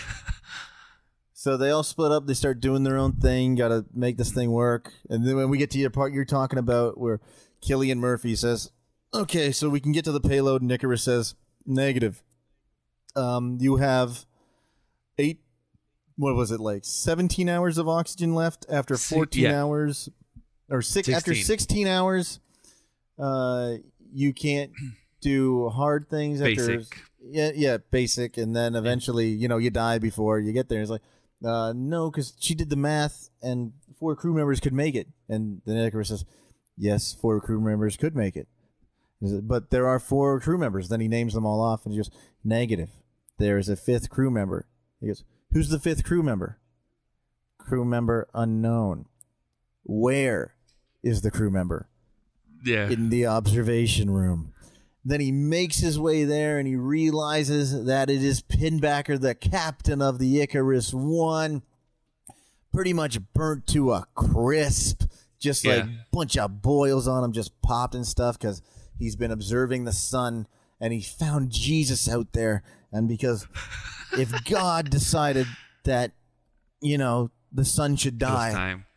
So they all split up. They start doing their own thing. Got to make this thing work. And then when we get to your part you're talking about, where Cillian Murphy says, "Okay, so we can get to the payload," and Icarus says, "Negative. Um, you have eight. What was it like? Seventeen hours of oxygen left after fourteen yeah. hours, or six after 16. hours. Uh, you can't <clears throat> do hard things after Basic. yeah, yeah, basic, and then eventually, you know, you die before you get there. It's like, uh, no, because she did the math, and four crew members could make it. And then Icarus says, yes, four crew members could make it, but there are four crew members. Then he names them all off, and he goes, negative. There is a fifth crew member. He goes, who's the fifth crew member? Crew member unknown. Where is the crew member? yeah. in the observation room. Then he makes his way there and he realizes that it is Pinbacker, the captain of the Icarus One, pretty much burnt to a crisp, just like Yeah. bunch of boils on him, just popped and stuff because he's been observing the sun and he found Jesus out there. And because if <laughs> God decided that, you know, the sun should die,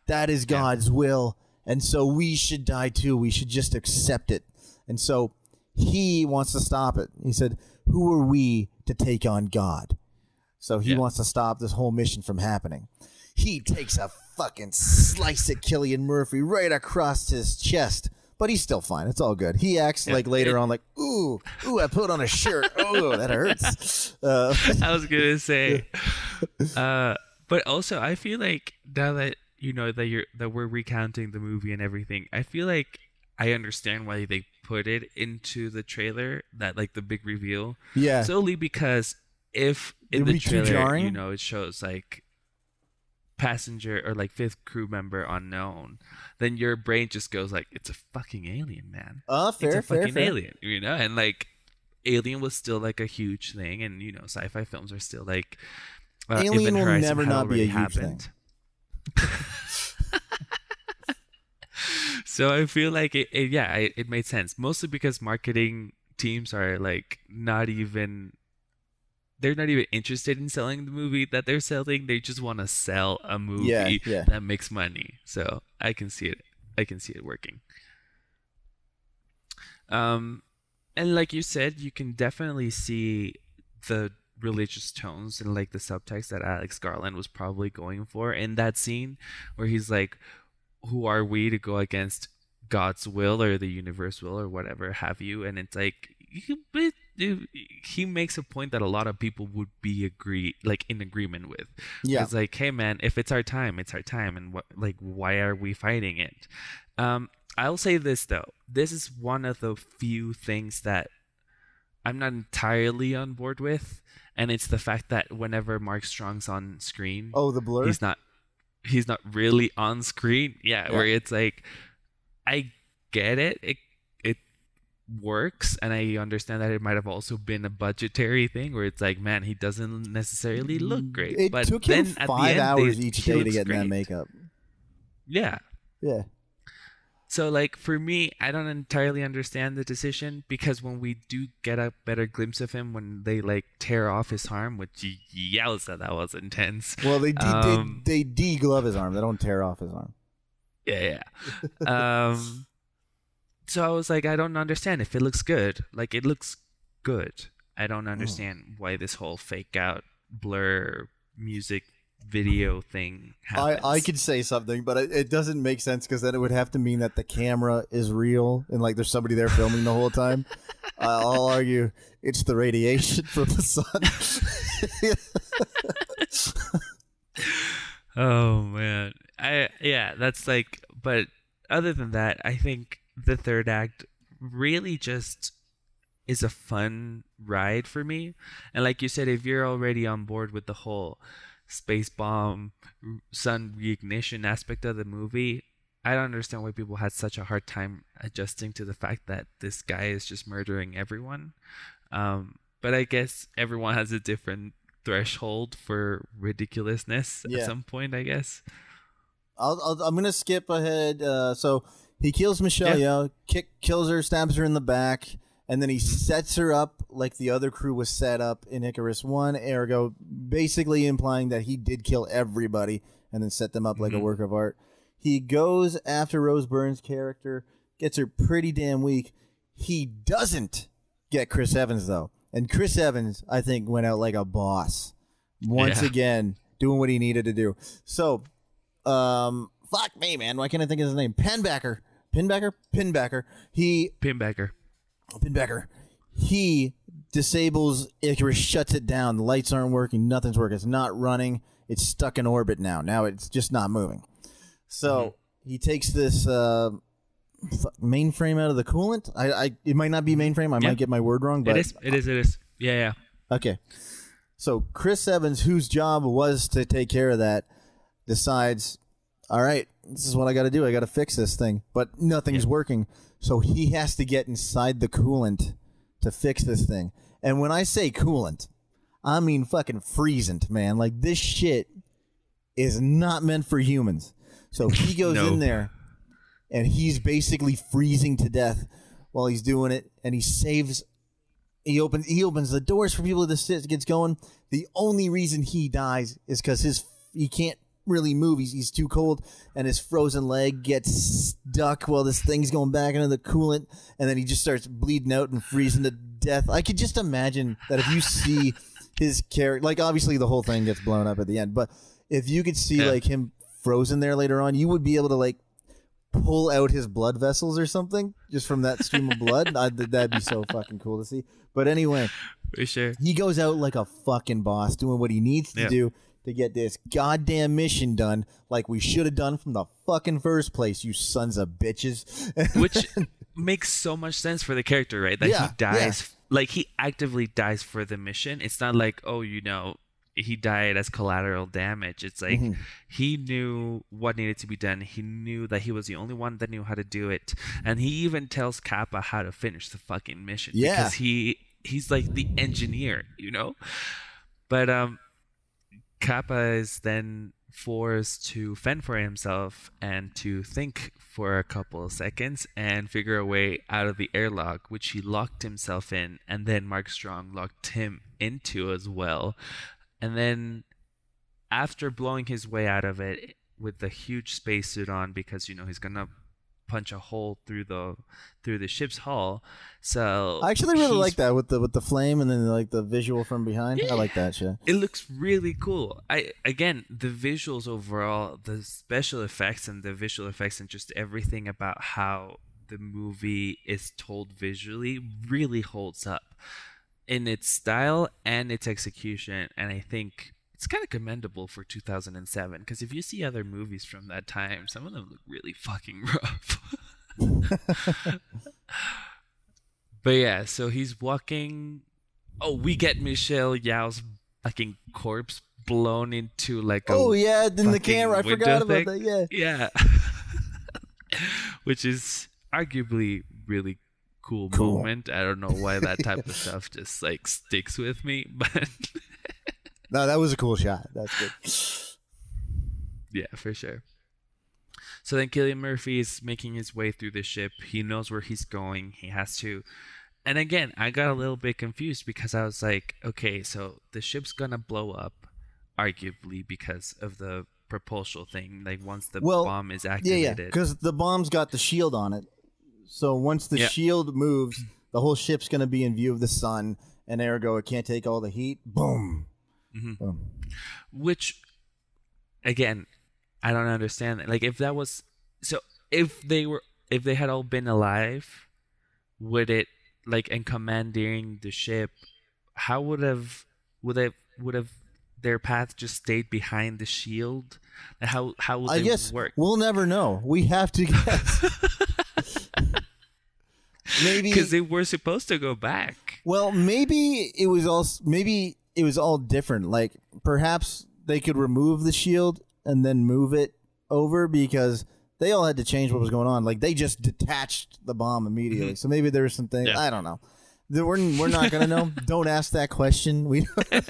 that is God's will. And so we should die too. We should just accept it. And so he wants to stop it. He said, Who are we to take on God? So he Yeah. wants to stop this whole mission from happening. He takes a fucking slice at Cillian Murphy right across his chest. But he's still fine. It's all good. He acts Yeah. like later It- on, like, ooh, ooh, I put on a shirt. <laughs> Oh, that hurts. Uh, <laughs> I was gonna say, <laughs> uh, but also I feel like now that you know that you're that we're recounting the movie and everything, I feel like I understand why they put it into the trailer that like the big reveal yeah. solely because if in It'd the be too trailer jarring? you know it shows like passenger or like fifth crew member unknown, then your brain just goes like it's a fucking alien, man. uh, fair, it's a fair, fucking fair. alien, you know, and like Alien was still like a huge thing, and you know, sci-fi films are still like uh, Alien Event will Horizon never not be a huge thing. <laughs> so I feel like it, it yeah, it, it made sense mostly because marketing teams are like not even they're not even interested in selling the movie that they're selling. They just want to sell a movie Yeah, yeah. that makes money. So I can see it. I can see it working. Um, and like you said, you can definitely see the religious tones and like the subtext that Alex Garland was probably going for in that scene where he's like, "Who are we to go against God's will or the universe will or whatever have you?" And it's like, dude, he makes a point that a lot of people would be agree like in agreement with. Yeah. It's like, hey man, if it's our time, it's our time, and what like why are we fighting it? Um, I'll say this though, this is one of the few things that I'm not entirely on board with, and it's the fact that whenever Mark Strong's on screen, Oh, the blur. he's not he's not really on screen. Yeah, Yeah. where it's like I get it. It it works and I understand that it might have also been a budgetary thing where it's like, man, he doesn't necessarily look great. It but took then him at the five end, hours each day to get in that makeup. Yeah. Yeah. So like for me, I don't entirely understand the decision because when we do get a better glimpse of him when they like tear off his arm, which y- yowza, that was intense. Well, they de- Um, they, they de-glove his arm. They don't tear off his arm. Yeah, yeah. <laughs> um, so I was like, I don't understand if it looks good. Like it looks good. I don't hmm. understand why this whole fake out blur music video thing I, happens. I could say something, but it, it doesn't make sense because then it would have to mean that the camera is real and like there's somebody there filming the whole time. <laughs> I'll argue it's the radiation from the sun. <laughs> Oh man. I yeah, that's like but other than that, I think the third act really just is a fun ride for me. And like you said, if you're already on board with the whole space bomb sun reignition aspect of the movie, I don't understand why people had such a hard time adjusting to the fact that this guy is just murdering everyone. Um, but I guess everyone has a different threshold for ridiculousness Yeah. at some point, I guess. I'll, I'll, I'm gonna skip ahead. Uh, so he kills Michelle Yeah. Yeoh, kick, kills her, stabs her in the back, and then he sets her up like the other crew was set up in Icarus One. Ergo, basically implying that he did kill everybody and then set them up like a Mhm. work of art. He goes after Rose Byrne's character, gets her pretty damn weak. He doesn't get Chris Evans though, and Chris Evans, I think, went out like a boss once Yeah. again, doing what he needed to do. So um fuck me man why can't i think of his name pinbacker pinbacker pinbacker he Pinbacker. pinbacker he disables icarus shuts it down the lights aren't working nothing's working it's not running it's stuck in orbit now now it's just not moving so he takes this uh mainframe out of the coolant i, I it might not be mainframe i Yeah. might get my word wrong but it is. It is. It is. Yeah. Yeah. Okay. So Chris Evans, whose job was to take care of that, decides, all right, this is what I got to do. I got to fix this thing, but nothing's working. So he has to get inside the coolant to fix this thing. And when I say coolant, I mean fucking freezing, man. Like this shit is not meant for humans. So he <laughs> goes No. in there and he's basically freezing to death while he's doing it and he saves he opens he opens the doors for people to sit gets going. The only reason he dies is because his he can't really move. He's, he's too cold, and his frozen leg gets stuck while this thing's going back into the coolant, and then he just starts bleeding out and freezing to death. I could just imagine that if you see <laughs> his character, like obviously the whole thing gets blown up at the end, but if you could see Yeah. like him frozen there later on, you would be able to like pull out his blood vessels or something just from that stream of blood. <laughs> I, that'd be so fucking cool to see. But anyway, For sure. he goes out like a fucking boss, doing what he needs to Yeah. do to get this goddamn mission done, like we should have done from the fucking first place. You sons of bitches. <laughs> Which makes so much sense for the character, right? That Yeah, he dies, like he actively dies for the mission. It's not like, oh, you know, he died as collateral damage. It's like Mhm. he knew what needed to be done. He knew that he was the only one that knew how to do it, and he even tells Capa how to finish the fucking mission. Yeah. because he he's like the engineer, you know. But um, Capa is then forced to fend for himself and to think for a couple of seconds and figure a way out of the airlock, which he locked himself in, and then Mark Strong locked him into as well. And then, after blowing his way out of it with the huge spacesuit on, because you know he's gonna punch a hole through the through the ship's hull. So I actually really like that with the with the flame and then like the visual from behind. I like that shit. it looks really cool. I again, the visuals overall, the special effects and the visual effects and just everything about how the movie is told visually really holds up. in its style and its execution, and I think it's kind of commendable for 2007 because if you see other movies from that time, some of them look really fucking rough. <laughs> but yeah, so he's walking. Oh, we get Michelle Yeoh's fucking corpse blown into like a Oh yeah, in the camera. I forgot about thing. that. Yeah. yeah, <laughs> which is arguably really cool, Cool. moment. I don't know why that type of stuff just like sticks with me, <laughs> but No, that was a cool shot. That's good. <sighs> yeah, for sure. So then Cillian Murphy is making his way through the ship. He knows where he's going. He has to. And again, I got a little bit confused because I was like, okay, so the ship's gonna blow up, arguably because of the propulsion thing. Like once the Well, bomb is Yeah, activated. yeah. Because the bomb's got the shield on it. So once the Yeah. shield moves, the whole ship's going to be in view of the sun, and ergo it can't take all the heat. Boom. Mhm. Boom. which again i don't understand like if that was so if they were if they had all been alive would it like and commandeering the ship how would have would have would have their path just stayed behind the shield how how would I guess work we'll never know. We have to guess. <laughs> maybe. because they were supposed to go back Well, maybe it was all. Maybe it was all different. Like perhaps they could remove the shield and then move it over because they all had to change what was going on. Like they just detached the bomb immediately. So maybe there was something. Mm-hmm. Yeah. I don't know. We're, we're not gonna know. <laughs> don't ask that question. We <laughs>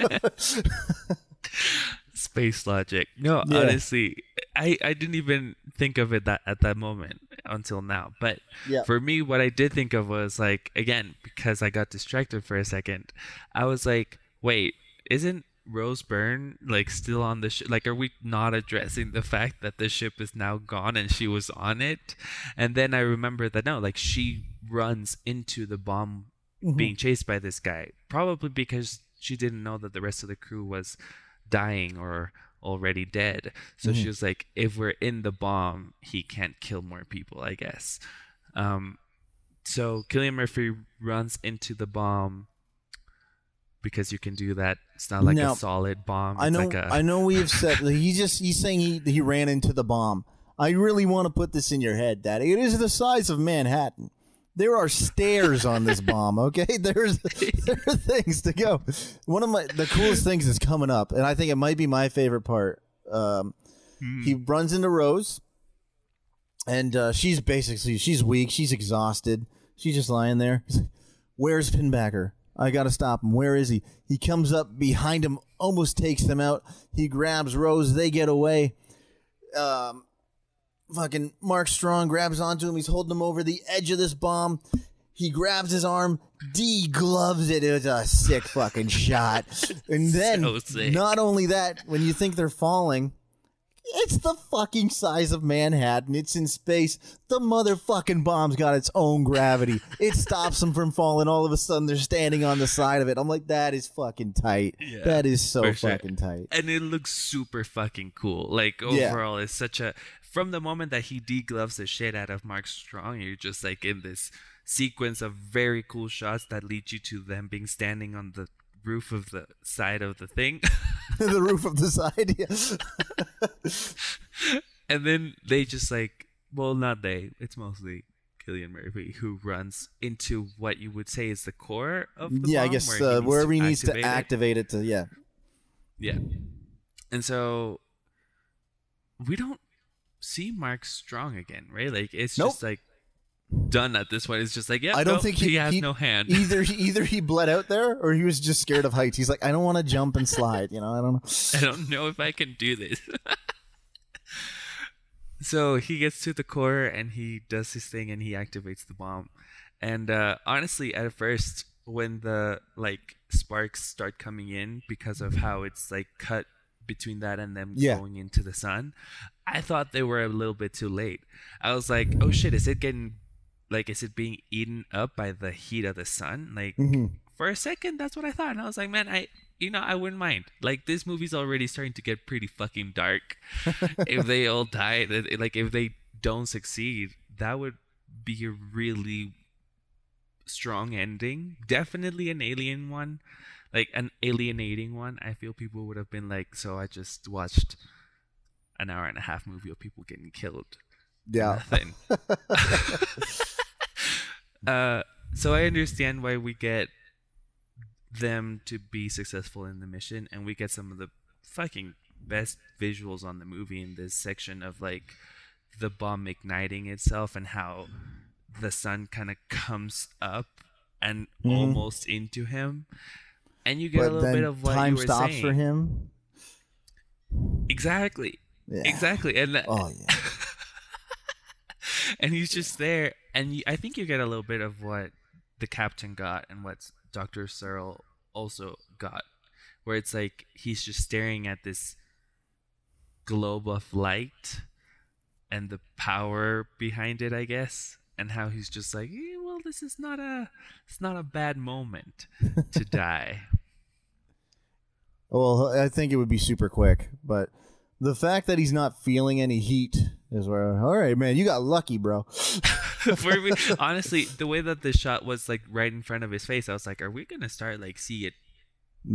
space logic no Yeah. honestly i i didn't even think of it that at that moment until now but Yeah. for me what i did think of was like again because i got distracted for a second i was like wait isn't rose byrne like still on the ship like are we not addressing the fact that the ship is now gone and she was on it? And then i remember that no like she runs into the bomb being chased by this guy probably because she didn't know that the rest of the crew was dying or already dead. So she was like if we're in the bomb he can't kill more people i guess. Um so Cillian Murphy runs into the bomb because you can do that it's not like Now, a solid bomb I know. like a I know. We have said he just. He's saying he he ran into the bomb. I really want to put this in your head, Daddy. It is the size of Manhattan. There are stairs on this bomb. <laughs> Okay, there's there are things to go. One of my the coolest things is coming up, and I think it might be my favorite part. Um, He runs into Rose, and uh, she's basically she's weak. She's exhausted. She's just lying there. Where's Pinbacker? I gotta stop him. Where is he? He comes up behind him, almost takes them out. He grabs Rose. They get away. Um, fucking Mark Strong grabs onto him. He's holding him over the edge of this bomb. He grabs his arm, de-gloves it. It was a sick fucking shot. <laughs> And then, So not only that, when you think they're falling, it's the fucking size of Manhattan. It's in space. The motherfucking bomb's got its own gravity. It stops them from falling. All of a sudden, they're standing on the side of it. I'm like, that is fucking tight. Yeah, that is so for sure. fucking tight. and it looks super fucking cool. Like Yeah. overall, it's such a from the moment that he degloves the shit out of Mark Strong, you're just like in this sequence of very cool shots that lead you to them being standing on the roof of the side of the thing. <laughs> <laughs> the roof of the side. Yeah. <laughs> and then they just like well not they it's mostly Cillian Murphy who runs into what you would say is the core of the yeah, I guess where uh, needs wherever to he needs to activate it. it to yeah. Yeah. And so we don't see Mark Strong again, right? Like it's Nope. just like done at this point. It's just like, yeah, I don't nope, think he, he, has he- no hand. <laughs> Either he, <laughs> either he bled out there or he was just scared of heights. He's like, I don't want to jump and slide. You know, I don't know. <laughs> I don't know if I can do this. so he gets to the core and he does his thing and he activates the bomb. And uh, honestly, at first, when the like sparks start coming in because of how it's like cut between that and them Yeah. going into the sun, I thought they were a little bit too late. I was like, oh shit, is it getting like is it being eaten up by the heat of the sun? Like Mhm. for a second that's what i thought and i was like man i you know i wouldn't mind like this movie's already starting to get pretty fucking dark <laughs> if they all die like if they don't succeed that would be a really strong ending. Definitely an alien one, like an alienating one. I feel people would have been like, "So I just watched an hour and a half movie of people getting killed." Yeah. Nothing. <laughs> <laughs> uh, so I understand why we get them to be successful in the mission, and we get some of the fucking best visuals on the movie in this section of like the bomb igniting itself and how the sun kind of comes up and Mhm. almost into him, and you get a little bit of what time you were stops saying. for him. Exactly, Yeah. exactly, and Oh yeah. <laughs> and he's just there. And you, i think you get a little bit of what the captain got and what dr searle also got where it's like he's just staring at this globe of light and the power behind it i guess and how he's just like eh, well this is not a it's not a bad moment to <laughs> die. Well, I think it would be super quick, but the fact that he's not feeling any heat is where. All right, man, you got lucky, bro. <laughs> <laughs> For me, honestly the way that the shot was like right in front of his face i was like are we gonna start like see it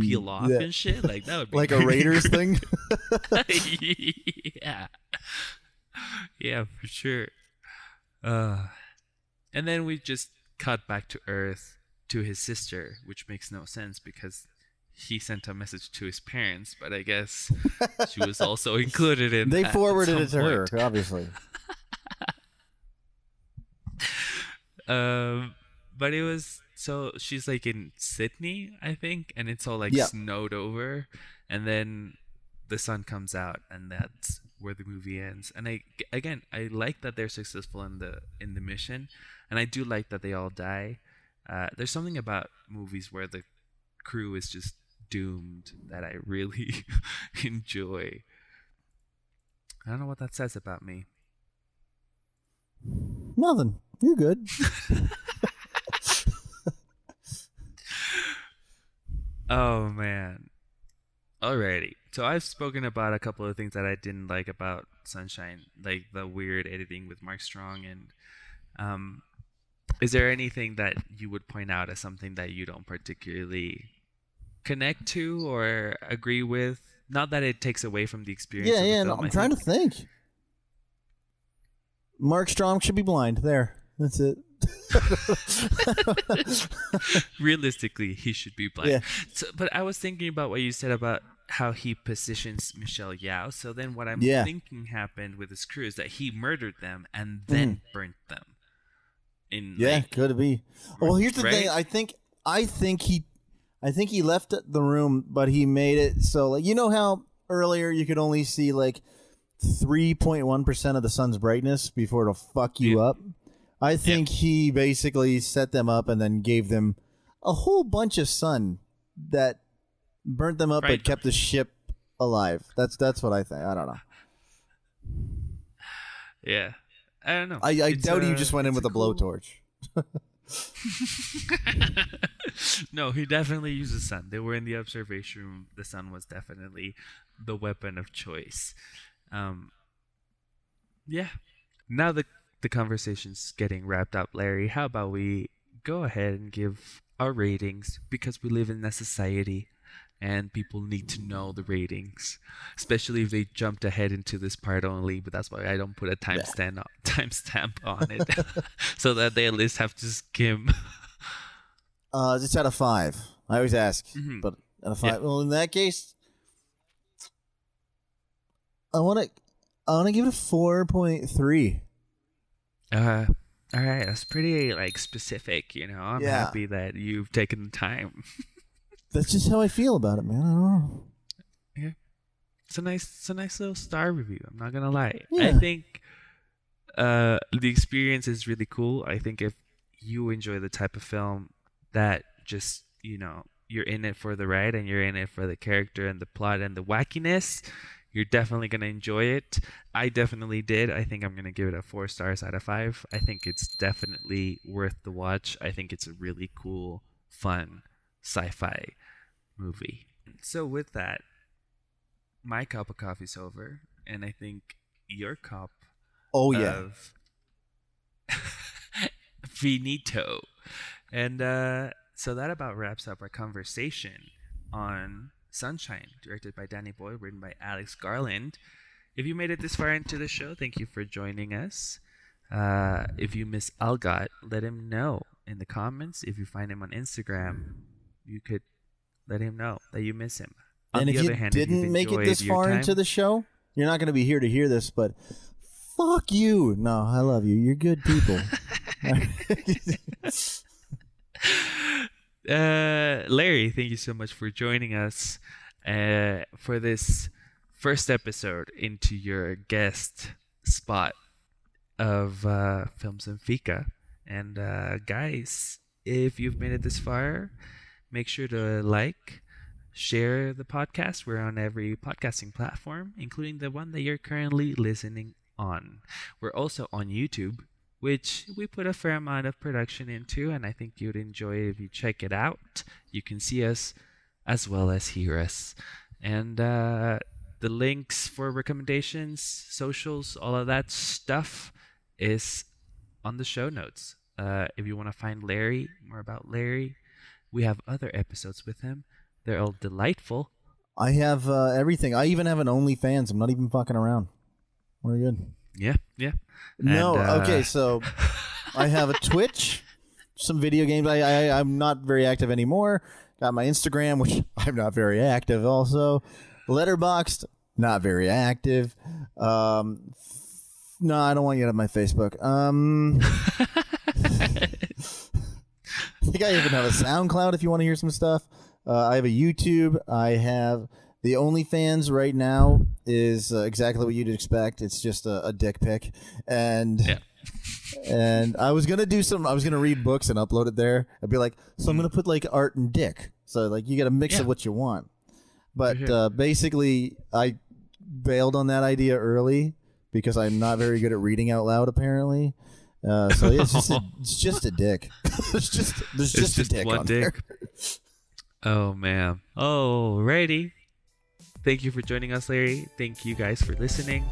peel off Yeah. and shit like that would be like a <laughs> Raiders thing. yeah yeah for sure uh and then we just cut back to earth to his sister which makes no sense because he sent a message to his parents but i guess <laughs> she was also included in They forwarded it to her, obviously. <laughs> um but it was so she's like in sydney i think and it's all like Yeah. snowed over and then the sun comes out and that's where the movie ends and i again i like that they're successful in the in the mission and i do like that they all die uh, there's something about movies where the crew is just doomed that i really <laughs> enjoy i don't know what that says about me Nothing. You're good. <laughs> Oh man. Alrighty. So I've spoken about a couple of things that I didn't like about Sunshine, like the weird editing with Mark Strong and um is there anything that you would point out as something that you don't particularly connect to or agree with? Not that it takes away from the experience. Yeah, of the yeah. No, I'm trying think- to think. Mark Strong should be blind. There. That's it. <laughs> realistically he should be blind Yeah. so, but i was thinking about what you said about how he positions Michelle Yeoh so then what i'm Yeah. thinking happened with his crew is that he murdered them and then mm-hmm. burnt them in yeah, like, could be. Well, here's the thing. I think I think he I think he left the room, but he made it so like you know how earlier you could only see like 3.1% of the sun's brightness before it'll fuck you Yeah. up. I think he basically set them up and then gave them a whole bunch of sun that burnt them up Right. but kept the ship alive. That's that's what I think. I don't know. <sighs> yeah i don't know I, I doubt he a- just uh, went in with a cool- blowtorch. <laughs> no he definitely used the sun. They were in the observation room. The sun was definitely the weapon of choice. Um yeah. Now the the conversation's getting wrapped up larry. How about we go ahead and give our ratings? Because we live in a society and people need to know the ratings especially if they jumped ahead into this part only but that's why i don't put a timestamp on, timestamp on it <laughs> so that they at least have to skim Uh, it's out of five. I always ask, Mhm. but out of five. Yeah. Well, in that case, I want to. I want to give it a four point three. Uh, all right, that's pretty like specific. You know, I'm Yeah. happy that you've taken the time. <laughs> That's just how I feel about it, man. I don't know. It's a nice, it's a nice little star review. I'm not gonna lie. Yeah. I think uh, the experience is really cool. I think if you enjoy the type of film that just you know you're in it for the ride and you're in it for the character and the plot and the wackiness. You're definitely gonna enjoy it. I definitely did. I think I'm gonna give it a four stars out of five. I think it's definitely worth the watch. I think it's a really cool, fun sci-fi movie. So with that, my cup of coffee's over, and I think your cup Oh yeah, of <laughs> finito And uh, so that about wraps up our conversation on Sunshine, directed by Danny Boyle, written by Alex Garland. If you made it this far into the show, thank you for joining us. Uh, if you miss Algot, let him know in the comments. If you find him on Instagram, you could let him know that you miss him. On and if you hand, didn't if make it this far time- into the show, you're not going to be here to hear this, but fuck you. No, I love you. You're good people. <laughs> <laughs> uh, Larry, thank you so much for joining us uh, for this first episode into your guest spot of uh, Films and Fika. And uh, guys, if you've made it this far, make sure to like, share the podcast. We're on every podcasting platform, including the one that you're currently listening on. We're also on YouTube, which we put a fair amount of production into, and I think you'd enjoy if you check it out. You can see us as well as hear us. And uh, the links for recommendations, socials, all of that stuff is on the show notes. Uh, if you want to find Larry, more about Larry, we have other episodes with him. They're all delightful. I have uh, everything. I even have an OnlyFans. I'm not even fucking around. We're good. Yeah, yeah. No, And, uh, okay, so <laughs> I have a Twitch, some video games. I, I I'm not very active anymore. Got my Instagram, which <laughs> I'm not very active. Also, Letterboxd, not very active. Um, no, I don't want you to have my Facebook. Um, <laughs> <laughs> think I even have a SoundCloud if you want to hear some stuff. Uh, I have a YouTube. I have the OnlyFans right now is uh, exactly what you'd expect. It's just a, a dick pic, and Yeah. and I was gonna do some. I was gonna read books and upload it there. I'd be like, so I'm gonna put like art and dick. So like you get a mix Yeah. of what you want. But sure. uh, basically, I bailed on that idea early because I'm not very good at reading out loud. Apparently. Uh, so yeah, it's just a, <laughs> it's just a dick. <laughs> it's just there's It's just, just a dick one on dick. there. Oh man. Alrighty. Thank you for joining us, Larry. Thank you guys for listening.